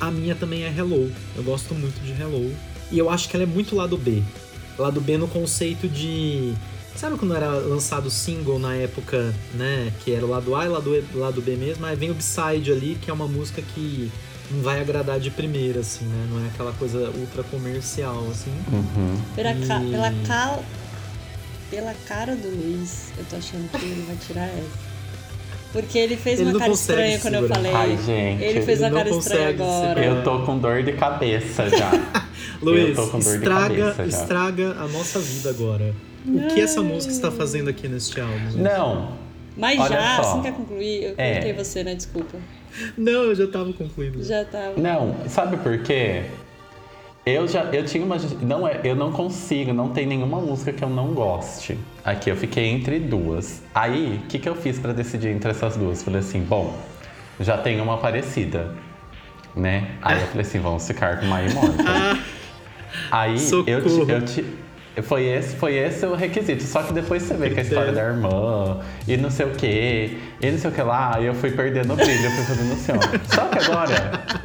a minha também é Hello. Eu gosto muito de Hello. E eu acho que ela é muito lado B. Lado B no conceito de. Sabe quando era lançado single na época, né? Que era o lado A e lado, E- lado B mesmo? Aí vem o B-side ali, que é uma música que não vai agradar de primeira, assim, né? Não é aquela coisa ultra comercial, assim. Uhum. Pela, ca- E- pela, cal- pela cara do Luiz, eu tô achando que ele vai tirar essa. Porque ele fez Ele uma cara estranha quando eu falei. Ai, gente, ele fez ele uma cara estranha agora. Eu tô com dor de cabeça já. Luiz, estraga, estraga a nossa vida agora. O que essa música está fazendo aqui neste álbum? Não, Mas Olha já, só. assim quer concluir, eu É. cortei você, né? Desculpa. Não, eu já tava concluindo. Já tá. não, sabe por quê? Eu já, eu tinha uma, não é, eu não consigo, não tem nenhuma música que eu não goste. Aqui eu fiquei entre duas. Aí, o que que eu fiz pra decidir entre essas duas? Falei assim, bom, já tem uma parecida, né? Aí eu falei assim, vamos ficar com My Immortal. Aí eu, ti- eu ti- foi esse, foi esse o requisito. Só que depois você vê que a história da irmã e não sei o que, e não sei o que lá, eu fui perdendo o brilho, eu fui fazendo assim, ó. Só que agora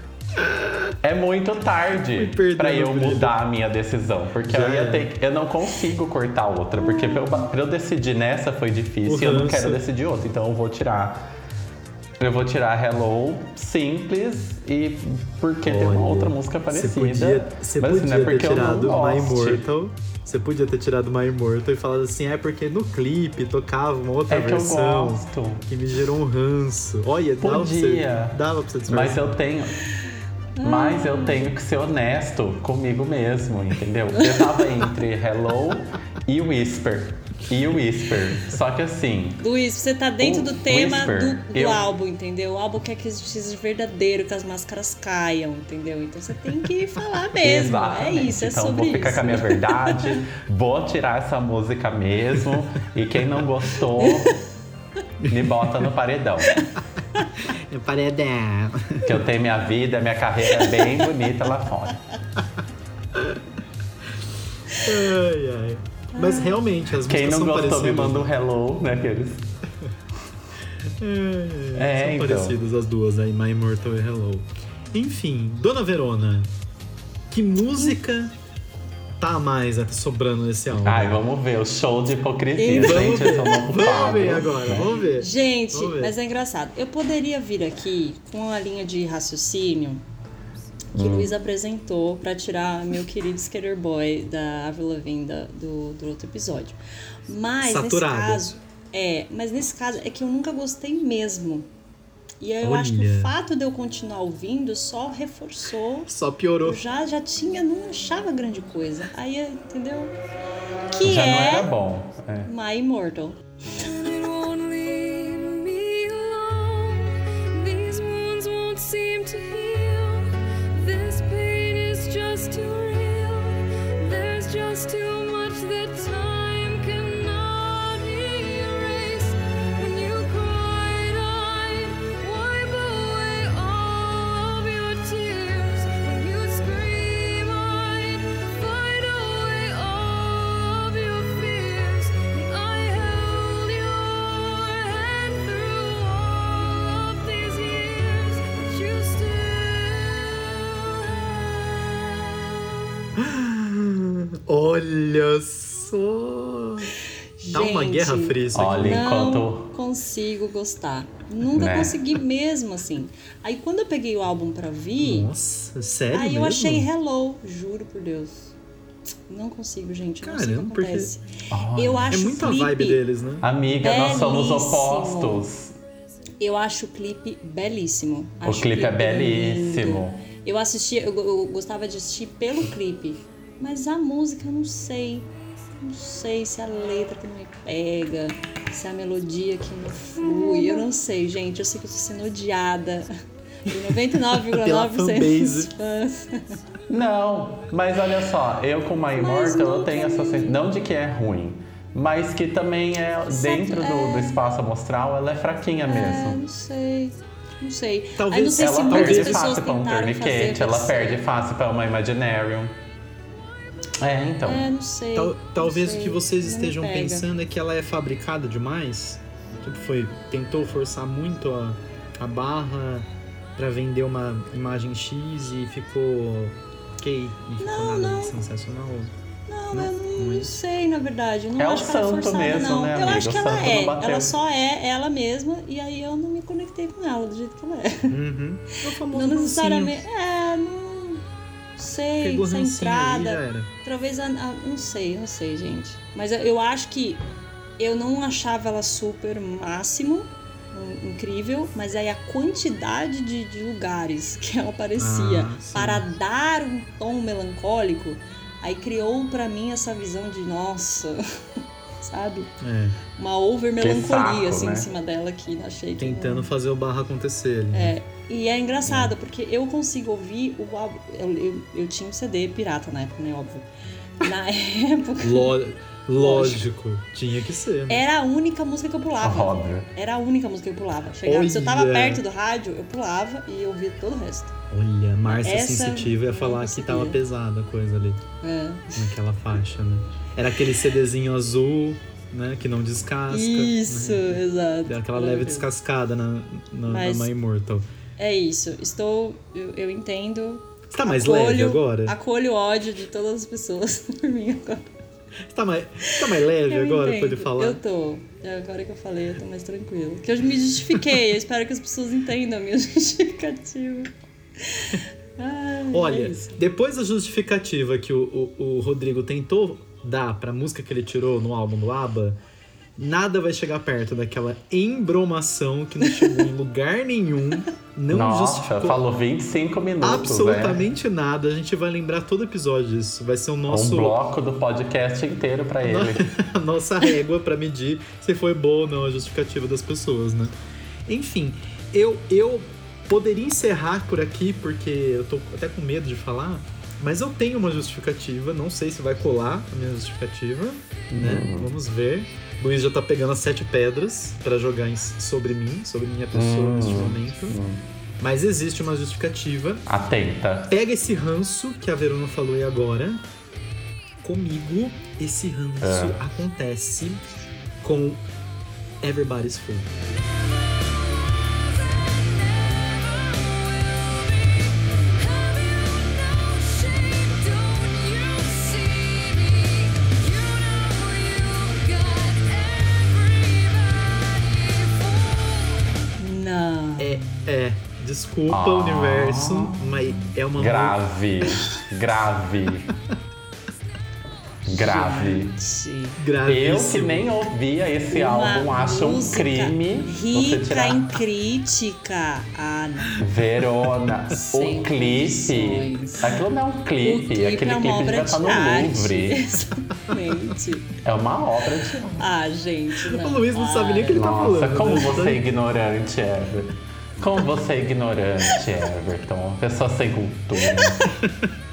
é muito tarde pra eu mudar a minha decisão. Porque eu ia ter Eu não consigo cortar outra. Porque pra eu, pra eu decidir nessa foi difícil e eu não quero decidir outra. Então eu vou tirar. Eu vou tirar Hello simples e porque tem uma Olha, outra música parecida. Você podia, você mas assim, podia é ter eu não tirado My. Immortal. Você podia ter tirado My Immortal e falado assim, é porque no clipe tocava uma outra É que eu versão gosto. que me gerou um ranço. Olha, dava pra você, Podia. dava pra você Mas eu tenho. Mas eu tenho que ser honesto comigo mesmo, entendeu? Eu tava entre Hello e Whisper. E Whisper. Só que assim, Luiz, você tá dentro O do tema Whisper, do, do eu- álbum, entendeu? O álbum quer que seja verdadeiro, que as máscaras caiam, entendeu? Então você tem que falar mesmo. É isso, é então sobre vou ficar isso. com a minha verdade, vou tirar essa música mesmo. E quem não gostou, me bota no paredão. É paredão. Que eu tenho minha vida, minha carreira bem bonita lá fora. Ai, ai. Mas realmente, as Quem músicas não são gostou, me parecidas. manda um hello, né? Aqueles. É, É, são então. parecidas as duas aí, My Immortal e Hello. Enfim, Dona Verona, que música tá a mais sobrando nesse álbum? Ai, vamos ver o show de hipocrisia, Vamos gente. Esse é o novo Vamos ver agora, né? vamos ver. Gente, Vamos ver. mas é engraçado. Eu poderia vir aqui com uma linha de raciocínio que Hum. Luiz apresentou pra tirar meu querido Skater Boy da Avril Lavigne do, do outro episódio. Mas Saturada. nesse caso, é, mas nesse caso é que eu nunca gostei mesmo. E aí eu acho que Olha. o fato de eu continuar ouvindo só reforçou. Só piorou. Eu já, já tinha, não achava grande coisa. Aí, entendeu? Que Já não é era bom. É. My Immortal. Isso aqui. Olha, Não enquanto. consigo gostar. Nunca Né? consegui mesmo, assim. Aí quando eu peguei o álbum pra vir, Nossa, sério aí mesmo? eu achei Hello, juro por Deus. Não consigo, gente. eu Não sei o que Caramba, porque- Eu É acho muito o a clipe, vibe deles, né? Amiga, nós somos Belíssimo. opostos. Eu acho o clipe belíssimo. O Acho clipe é lindo. belíssimo. Eu assistia, eu, eu gostava de assistir pelo clipe, mas a música eu não sei. Não sei se a letra que não me pega, se a melodia que não flui. Eu não sei, gente. Eu sei que eu tô sendo odiada por 99,9% Pela dos fanbase. fãs. Não, mas olha só, eu com My Immortal eu tenho essa sensação, não de que é ruim, mas que também é dentro do, do espaço amostral, ela é fraquinha É, mesmo. não sei. Não sei. Talvez Aí não sei se Ela muitas perde pessoas fácil pra um Tourniquet, ela perde fácil pra uma Imaginarium. É, então. É, não sei. Tal- não talvez sei, o que vocês estejam pensando é que ela é fabricada demais. Tipo, foi, tentou forçar muito a, a barra pra vender uma imagem X e ficou ok. E ficou Não, nada não. sensacional. Não, Não? eu Não não, é sei, na verdade. Eu não É o acho que ela é santo forçada, mesmo, não. né, eu amiga? acho que O ela é. Ela só é ela mesma e aí eu não me conectei com ela do jeito que ela é. Uhum. É o famoso Não necessariamente. É, não sei. Pegou Sem já entrada. Talvez. A, a- não sei, não sei, gente. Mas eu, eu acho que eu não achava ela super máximo. um- Incrível, mas aí a quantidade de, de lugares que ela aparecia Ah, para dar um tom melancólico, aí criou pra mim essa visão de nossa, sabe? É, Uma over melancolia saco, assim né? em cima dela que achei que não- tentando fazer o barra acontecer ali. é, e é engraçado, porque eu consigo ouvir o álbum. Eu, eu, eu tinha um CD pirata na época, né? Óbvio. Na época. Lo- lógico, tinha que ser. né? Era a única música que eu pulava. Óbvio. Era a única música que eu pulava. Chegava, se eu tava perto do rádio, eu pulava e eu ouvia todo o resto. Olha, Márcia Essa sensitiva ia falar que tava pesada a coisa ali, É. naquela faixa, né? Era aquele CDzinho azul, né? Que não descasca. Isso, né? exato. Aquela leve descascada na, na, Mas- na My Immortal. É isso. Estou. Eu, eu entendo. Você tá mais acolho- leve agora? Acolho o ódio de todas as pessoas por mim agora. Você tá mais, você tá mais leve Eu agora entendo. de falar? Eu tô. É, Agora que eu falei, eu tô mais tranquilo. Que eu me justifiquei. eu espero que as pessoas entendam a minha justificativa. Ai, é Olha, isso. depois da justificativa que o, o, o Rodrigo tentou dar pra música que ele tirou no álbum do ABBA, nada vai chegar perto daquela embromação que não chegou em lugar nenhum, não Nossa, justificou falou 25 minutos, né? absolutamente nada. A gente vai lembrar todo episódio disso. Vai ser o nosso, Um bloco do podcast inteiro pra ele. a nossa régua pra medir se foi boa ou não a justificativa das pessoas, né? Enfim, eu, eu poderia encerrar por aqui, porque eu tô até com medo de falar, mas eu tenho uma justificativa, não sei se vai colar a minha justificativa, né? Vamos ver. Luiz já tá pegando as sete pedras pra jogar em- sobre mim, sobre minha pessoa Hum, neste momento. hum. Mas existe uma justificativa. Atenta. Pega esse ranço que a Verona falou aí agora. Comigo, esse ranço É. acontece com Everybody's Fool. Desculpa, Ah. universo, mas é uma. Grave. Grave. Grave. Gente. Eu que nem ouvia esse Uma álbum, acho um crime você Rica tirar. em crítica. Ah, não. Verona, o clipe. Aquilo não é um clipe, clipe aquele é clipe obra devia de estar no arte. Louvre. Exatamente. É uma obra de arte. Ah, gente, não. O Luiz não sabe nem o que ele tá Nossa, falando. como né? você é ignorante, Ever. Como você é ignorante, Everton. Pessoa sem cultura.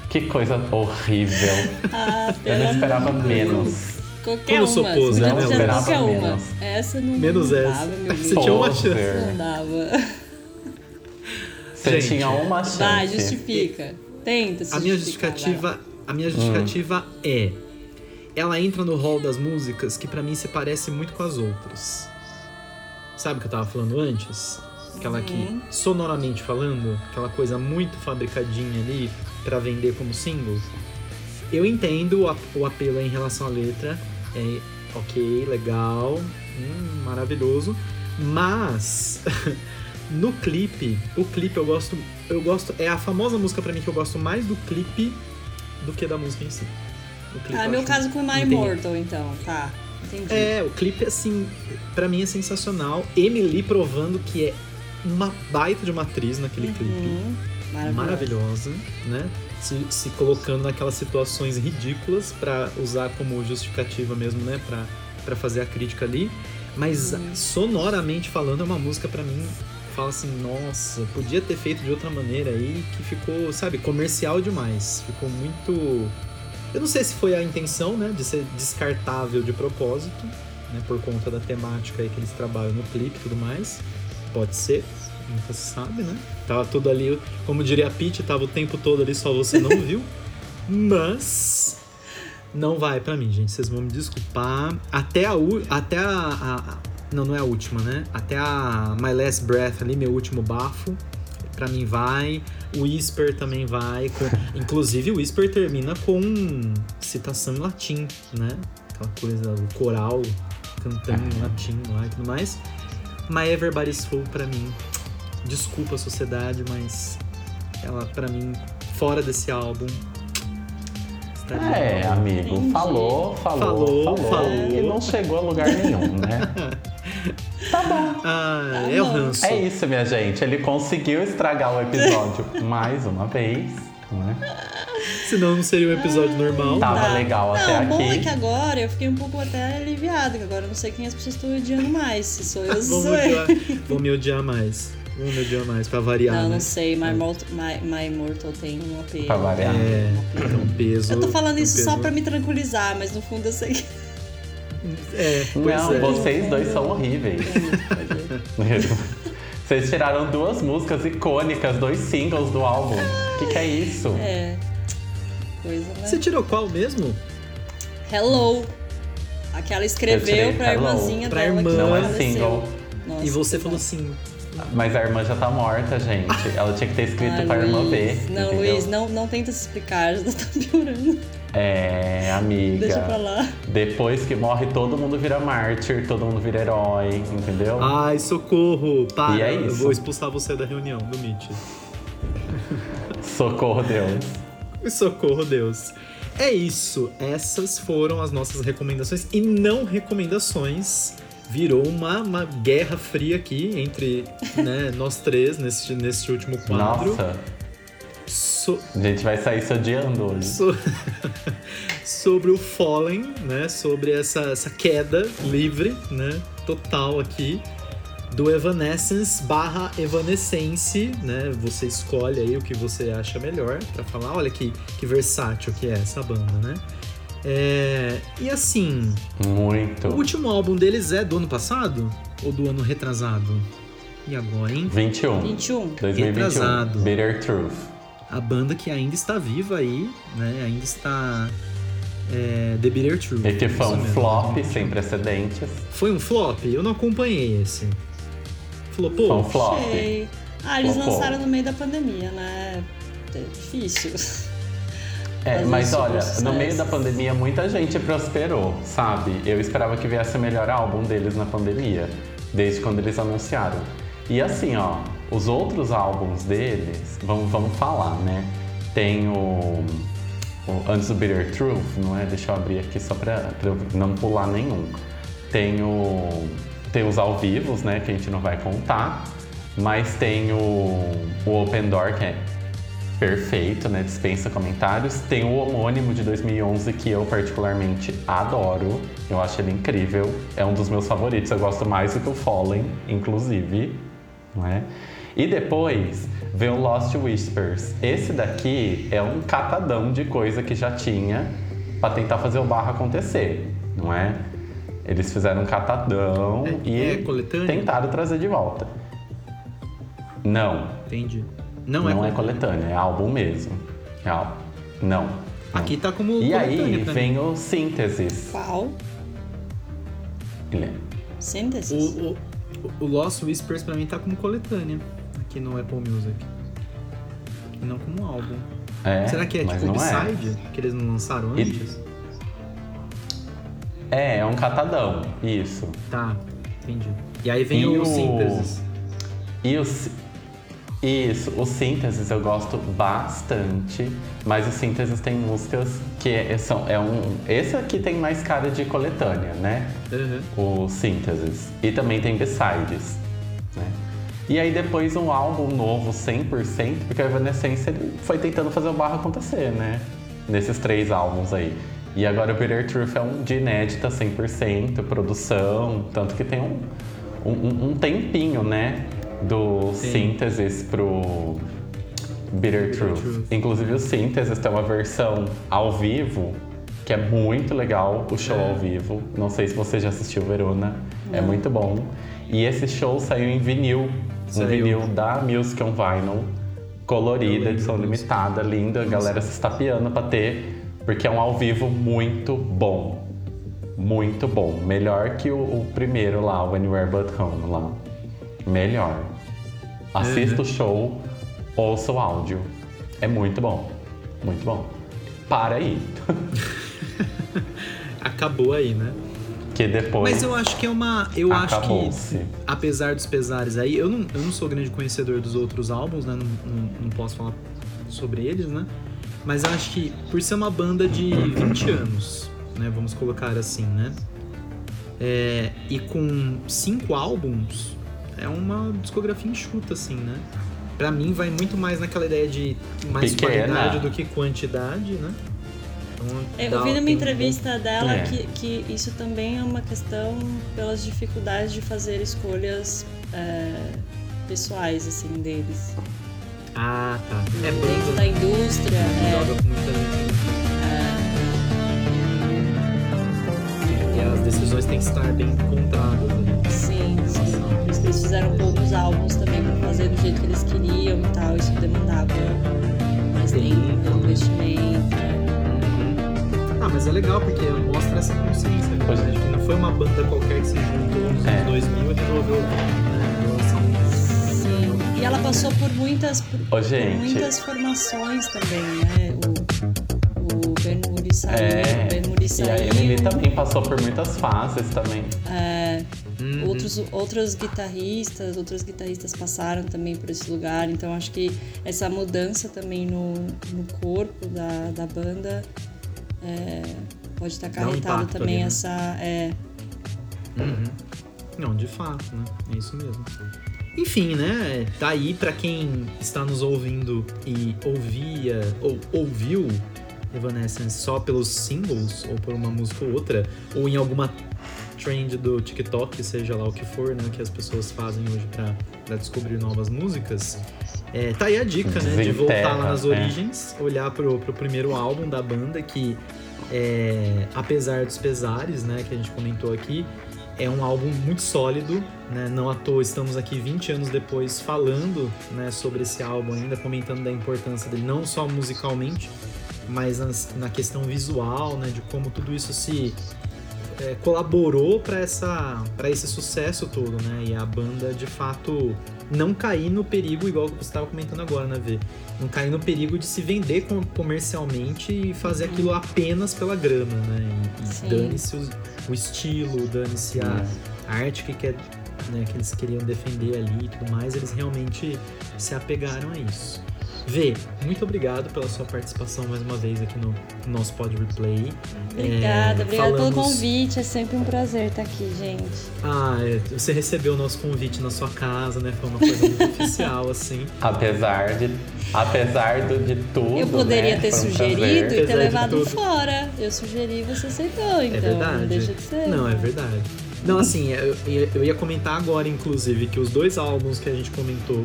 Que coisa horrível. Ah, Eu não esperava Deus. menos. Qualquer Como sou uma. pose, Você né, amor? qualquer uma. Menos. Essa não, Menos não essa. dava, meu Você tinha uma chance. Não dava. Você Gente, tinha uma chance. Vai, justifica. Tenta se A minha justificativa, a minha justificativa é ela entra no hall das músicas que pra mim se parece muito com as outras. Sabe o que eu tava falando antes? Aquela que Uhum. sonoramente falando, aquela coisa muito fabricadinha ali pra vender como single. eu entendo o, ap- o apelo em relação à letra. É ok, legal, hum, maravilhoso. Mas no clipe, o clipe eu gosto. Eu gosto. É a famosa música pra mim que eu gosto mais do clipe do que da música em si. Ah, eu meu caso com My entendi. Immortal, então. Tá, entendi. É, o clipe, assim, pra mim é sensacional. Emily provando que é uma baita de uma atriz naquele clipe. Uhum, maravilhoso. Maravilhosa, né? Se, se colocando naquelas situações ridículas pra usar como justificativa mesmo, né? Pra, pra fazer a crítica ali. Mas sonoramente falando, é uma música pra mim. Fala assim, nossa, podia ter feito de outra maneira aí, que ficou, sabe, comercial demais. Ficou muito. Eu não sei se foi a intenção, né, de ser descartável de propósito, né, por conta da temática aí que eles trabalham no clipe e tudo mais. Pode ser, nunca se sabe, né? Tava tudo ali, como diria a Pete, tava o tempo todo ali, só você não viu. Mas não vai pra mim, gente. Vocês vão me desculpar. Até a até a, a- a- não, não é a última, né? Até a My Last Breath ali, meu último bafo. Pra mim vai. O Whisper também vai. com- Inclusive o Whisper termina com citação em latim, né? Aquela coisa, o coral cantando em latim lá e tudo mais. My Everybody's Full pra mim. Desculpa a sociedade, mas ela pra mim fora desse álbum. É, amigo, falou, falou, Falou, falou, e não chegou a lugar nenhum, né? Ah, é o bom. ranço. É isso, minha gente. Ele conseguiu estragar o episódio mais uma vez, não é? Senão não seria um episódio normal. Tava Tá. legal até Não, o bom aqui. é que agora eu fiquei um pouco até aliviada, que agora eu não sei quem as pessoas estão odiando mais. Se sou eu, se Vão me, sou eu. odiar, vão me odiar mais. Vão me odiar mais, pra variar, Não, né? não sei. My, Mortal, My, My Immortal tem um apelo. Pra variar. É, tem um peso. Eu tô falando um isso peso. só pra me tranquilizar, mas no fundo eu sei que. É, Não, é. vocês dois são horríveis. Vocês tiraram duas músicas icônicas, dois singles do álbum. O que, que é isso? É. Coisa, né? Você tirou qual mesmo? Hello. Aquela Eu escreveu pra Hello. irmãzinha Pra dela irmã. que Não é single. Nossa, e você falou assim. Mas a irmã já tá morta, gente. Ela tinha que ter escrito Ai, pra irmã ver. Luiz. Não, entendeu? Luiz, não, não tenta se explicar, já tá piorando. É, amiga. Deixa pra lá. Depois que morre, todo mundo vira mártir, todo mundo vira herói, entendeu? Ai, socorro! Para, E é eu isso. vou expulsar você da reunião do Meet. Socorro, Deus. Socorro, Deus. É isso. Essas foram as nossas recomendações e não recomendações. Virou uma, uma guerra fria aqui entre né, nós três nesse, nesse último quadro. Nossa, So- a gente vai sair se odiando hoje. so- sobre o Fallen, né? Sobre essa, essa queda livre, né? Total aqui. Do Evanescence barra Evanescence, né? Você escolhe aí o que você acha melhor pra falar. Olha que, que versátil que é essa banda, né? É, e assim, Muito. o último álbum deles é do ano passado? Ou do ano retrasado? E agora, hein? 21. 21. 2021. Retrasado. Bitter Truth. A banda que ainda está viva aí, né? Ainda está. É, The Bitter Truth. E que foi um mesmo. flop sem precedentes. Foi um flop? Eu não acompanhei esse. Flopou? Foi um flop. Sei. Ah, eles Flopou. lançaram no meio da pandemia, né? É difícil. É, Fazer mas olha, sucesso. no meio da pandemia muita gente prosperou, sabe? Eu esperava que viesse o melhor álbum deles na pandemia, desde quando eles anunciaram. E assim, ó, os outros álbuns deles, vamos, vamos falar, né? Tem o, o Antes do Bitter Truth, não é? Deixa eu abrir aqui só pra, pra eu não pular nenhum. Tem o. Tem os ao vivos, né? Que a gente não vai contar. Mas tem o, o Open Door, que é perfeito, né? Dispensa comentários. Tem o homônimo de 2011 que eu particularmente adoro. Eu acho ele incrível. É um dos meus favoritos. Eu gosto mais do que o Fallen, inclusive, não é? E depois vem o Lost Whispers. Esse daqui é um catadão de coisa que já tinha para tentar fazer o barra acontecer, não é? Eles fizeram um catadão É- e é coletânea? tentaram trazer de volta. Não, Entendi. Não, não, é, é coletânea, é álbum mesmo. É álbum. Não. Aqui tá como E aí vem mim. o sínteses. Qual? É- Sínteses? O, o, o Lost Whispers pra mim tá como coletânea aqui no Apple Music. E não como álbum. É, Será que é tipo é. Upside? Que eles não lançaram E- antes? É, é um catadão, isso. Tá, entendi. E aí vem E o o- Sínteses. E o isso, o sínteses eu gosto bastante, mas o sínteses tem músicas que é, são é um esse aqui tem mais cara de coletânea, né? Uhum. O sínteses e também tem besides, né? E aí depois um álbum novo 100%, porque a Evanescence foi tentando fazer o barro acontecer, né? Nesses três álbuns aí. E agora o Bitter Truth é um de inédita 100%, produção, tanto que tem um, um, um tempinho, né? Do Sim. sínteses pro Bitter, Bitter Truth. Truth. Inclusive o sínteses tem uma versão ao vivo que é muito legal, o show É. ao vivo. Não sei se você já assistiu Verona, é Não. muito bom. E esse show saiu em vinil, Saiu. um vinil da Music on Vinyl, colorida, edição limitada, linda, a galera se estapeando pra ter, porque é um ao vivo muito bom. Muito bom. Melhor que o, o primeiro lá, o Anywhere But Home lá. Melhor. Assista Uhum. o show, ouça o áudio. É muito bom. Muito bom. Para aí. Acabou aí, né? Que depois. Mas eu acho que é uma. Eu acho que, apesar dos pesares aí, eu não, eu não sou grande conhecedor dos outros álbuns, né? Não, não, não posso falar sobre eles, né? Mas eu acho que, por ser uma banda de 20 anos, né? Vamos colocar assim, né? É, e com cinco álbuns, é uma discografia enxuta, assim, né? Pra mim, vai muito mais naquela ideia de mais Pequena. qualidade do que quantidade, né? Então, Eu dá- vi numa um entrevista dela É. que, que isso também é uma questão pelas dificuldades de fazer escolhas é, pessoais, assim, deles. Ah, tá. É Dentro banda. da indústria, é, joga com muita gente. E as decisões têm que estar bem encontradas ali. sim, sim. Por isso que eles fizeram poucos álbuns também pra fazer do jeito que eles queriam e tal. Isso demandava mais Sim. tempo, investimento. é. Ah, mas é legal porque mostra essa consciência. né? Pois é. Não foi uma banda qualquer que se juntou nos É. anos 2000 e resolveu E ela passou por muitas, por, Ô, por muitas formações também, né? O, o Ben Moody saiu, É. o Ben Moody E saiu. a Emily também passou por muitas fases também. é, Uhum. outros, outros guitarristas, outros guitarristas passaram também por esse lugar, então acho que essa mudança também no, no corpo da, da banda é, pode estar um acarretado também ali, né? essa. É, Uhum. Não, de fato, né? É isso mesmo. Enfim, né? Tá aí pra quem está nos ouvindo e ouvia ou ouviu Evanescence só pelos singles ou por uma música ou outra, ou em alguma trend do TikTok, seja lá o que for, né? Que as pessoas fazem hoje pra, pra descobrir novas músicas. É, tá aí a dica, né? De voltar lá nas é. origens, olhar pro, pro primeiro álbum da banda, que é, apesar dos pesares, né, que a gente comentou aqui, é um álbum muito sólido, né? Não à toa estamos aqui 20 anos depois falando, né, sobre esse álbum ainda, comentando da importância dele, não só musicalmente, mas na questão visual, né, de como tudo isso se é, colaborou para essa para esse sucesso todo, né? E a banda de fato não cair no perigo igual que você estava comentando agora, né, Vê? Não cair no perigo de se vender com- comercialmente e fazer aquilo apenas pela grana, né? E, e dane-se o, o estilo, dane-se a, a arte que, quer, né, que eles queriam defender ali e tudo mais, eles realmente se apegaram a isso. Vê, muito obrigado pela sua participação mais uma vez aqui no nosso Pod Replay. obrigada, É, obrigada falamos- pelo convite. É sempre um prazer estar aqui, gente. Ah, é, você recebeu o nosso convite na sua casa, né? Foi uma coisa muito oficial, assim. Apesar de, apesar do, de tudo. Eu poderia né? ter um sugerido prazer. e Apesar ter de levado fora. Eu sugeri e você aceitou, então é verdade. não deixa de ser. Não, é verdade. Não, assim, eu, eu ia comentar agora, inclusive, que os dois álbuns que a gente comentou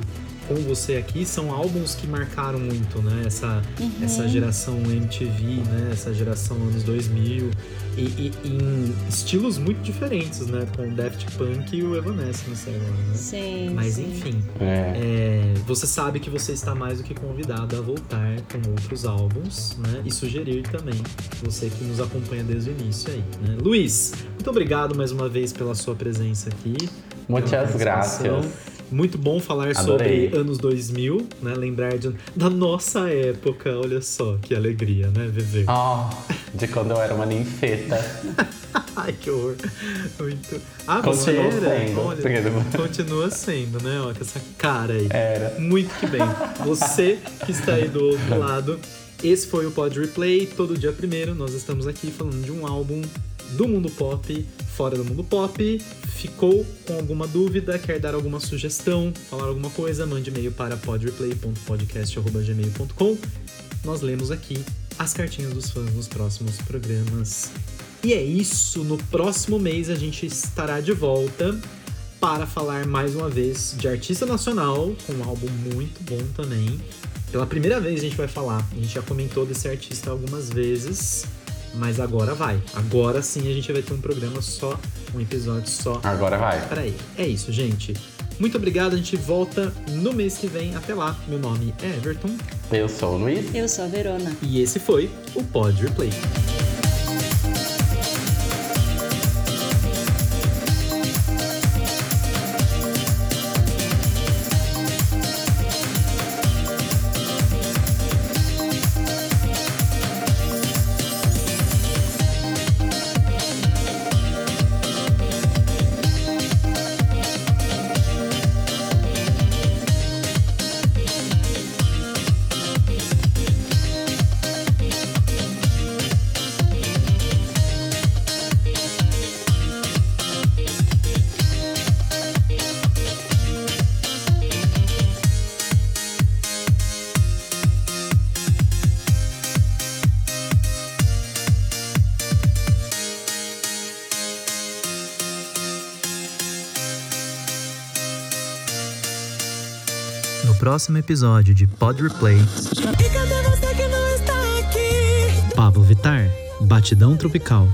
com você aqui são álbuns que marcaram muito, né? Essa, Uhum. essa geração MTV, né? Essa geração anos 2000. E, e- em estilos muito diferentes, né? Com o Daft Punk e o Evanescence agora, né? Sim, Mas sim. enfim, É. É, você sabe que você está mais do que convidado a voltar com outros álbuns, né? E sugerir também, você que nos acompanha desde o início aí, né? Luiz, muito obrigado mais uma vez pela sua presença aqui. Muitas graças. Muito bom falar Adorei. sobre anos 2000, né? Lembrar de, da nossa época. Olha só que alegria, né, viver. Oh, de quando eu era uma ninfeta. Ai, que horror. Muito. Ah, você Continuou era? sendo, Olha, continua sendo, né? Ó, com essa cara aí. Era. Muito que bem. Você que está aí do outro lado. Esse foi o Pod Replay. Todo dia primeiro nós estamos aqui falando de um álbum do mundo pop, fora do mundo pop. Ficou com alguma dúvida? Quer dar alguma sugestão? Falar alguma coisa? Mande e-mail para podreplay.podcast.gmail.com Nós lemos aqui as cartinhas dos fãs nos próximos programas. E é isso. No próximo mês a gente estará de volta para falar mais uma vez de artista nacional, com um álbum muito bom também. Pela primeira vez a gente vai falar, a gente já comentou desse artista algumas vezes, mas agora vai. Agora sim a gente vai ter um programa só, um episódio só Agora vai. para ele. É isso, gente. Muito obrigado, a gente volta no mês que vem. Até lá, meu nome é Everton Eu sou o Luiz. Eu sou a Verona. e esse foi o Pod Replay. Próximo episódio de Pod Replay, E cadê você que não está aqui? Pablo Vittar, Batidão Tropical.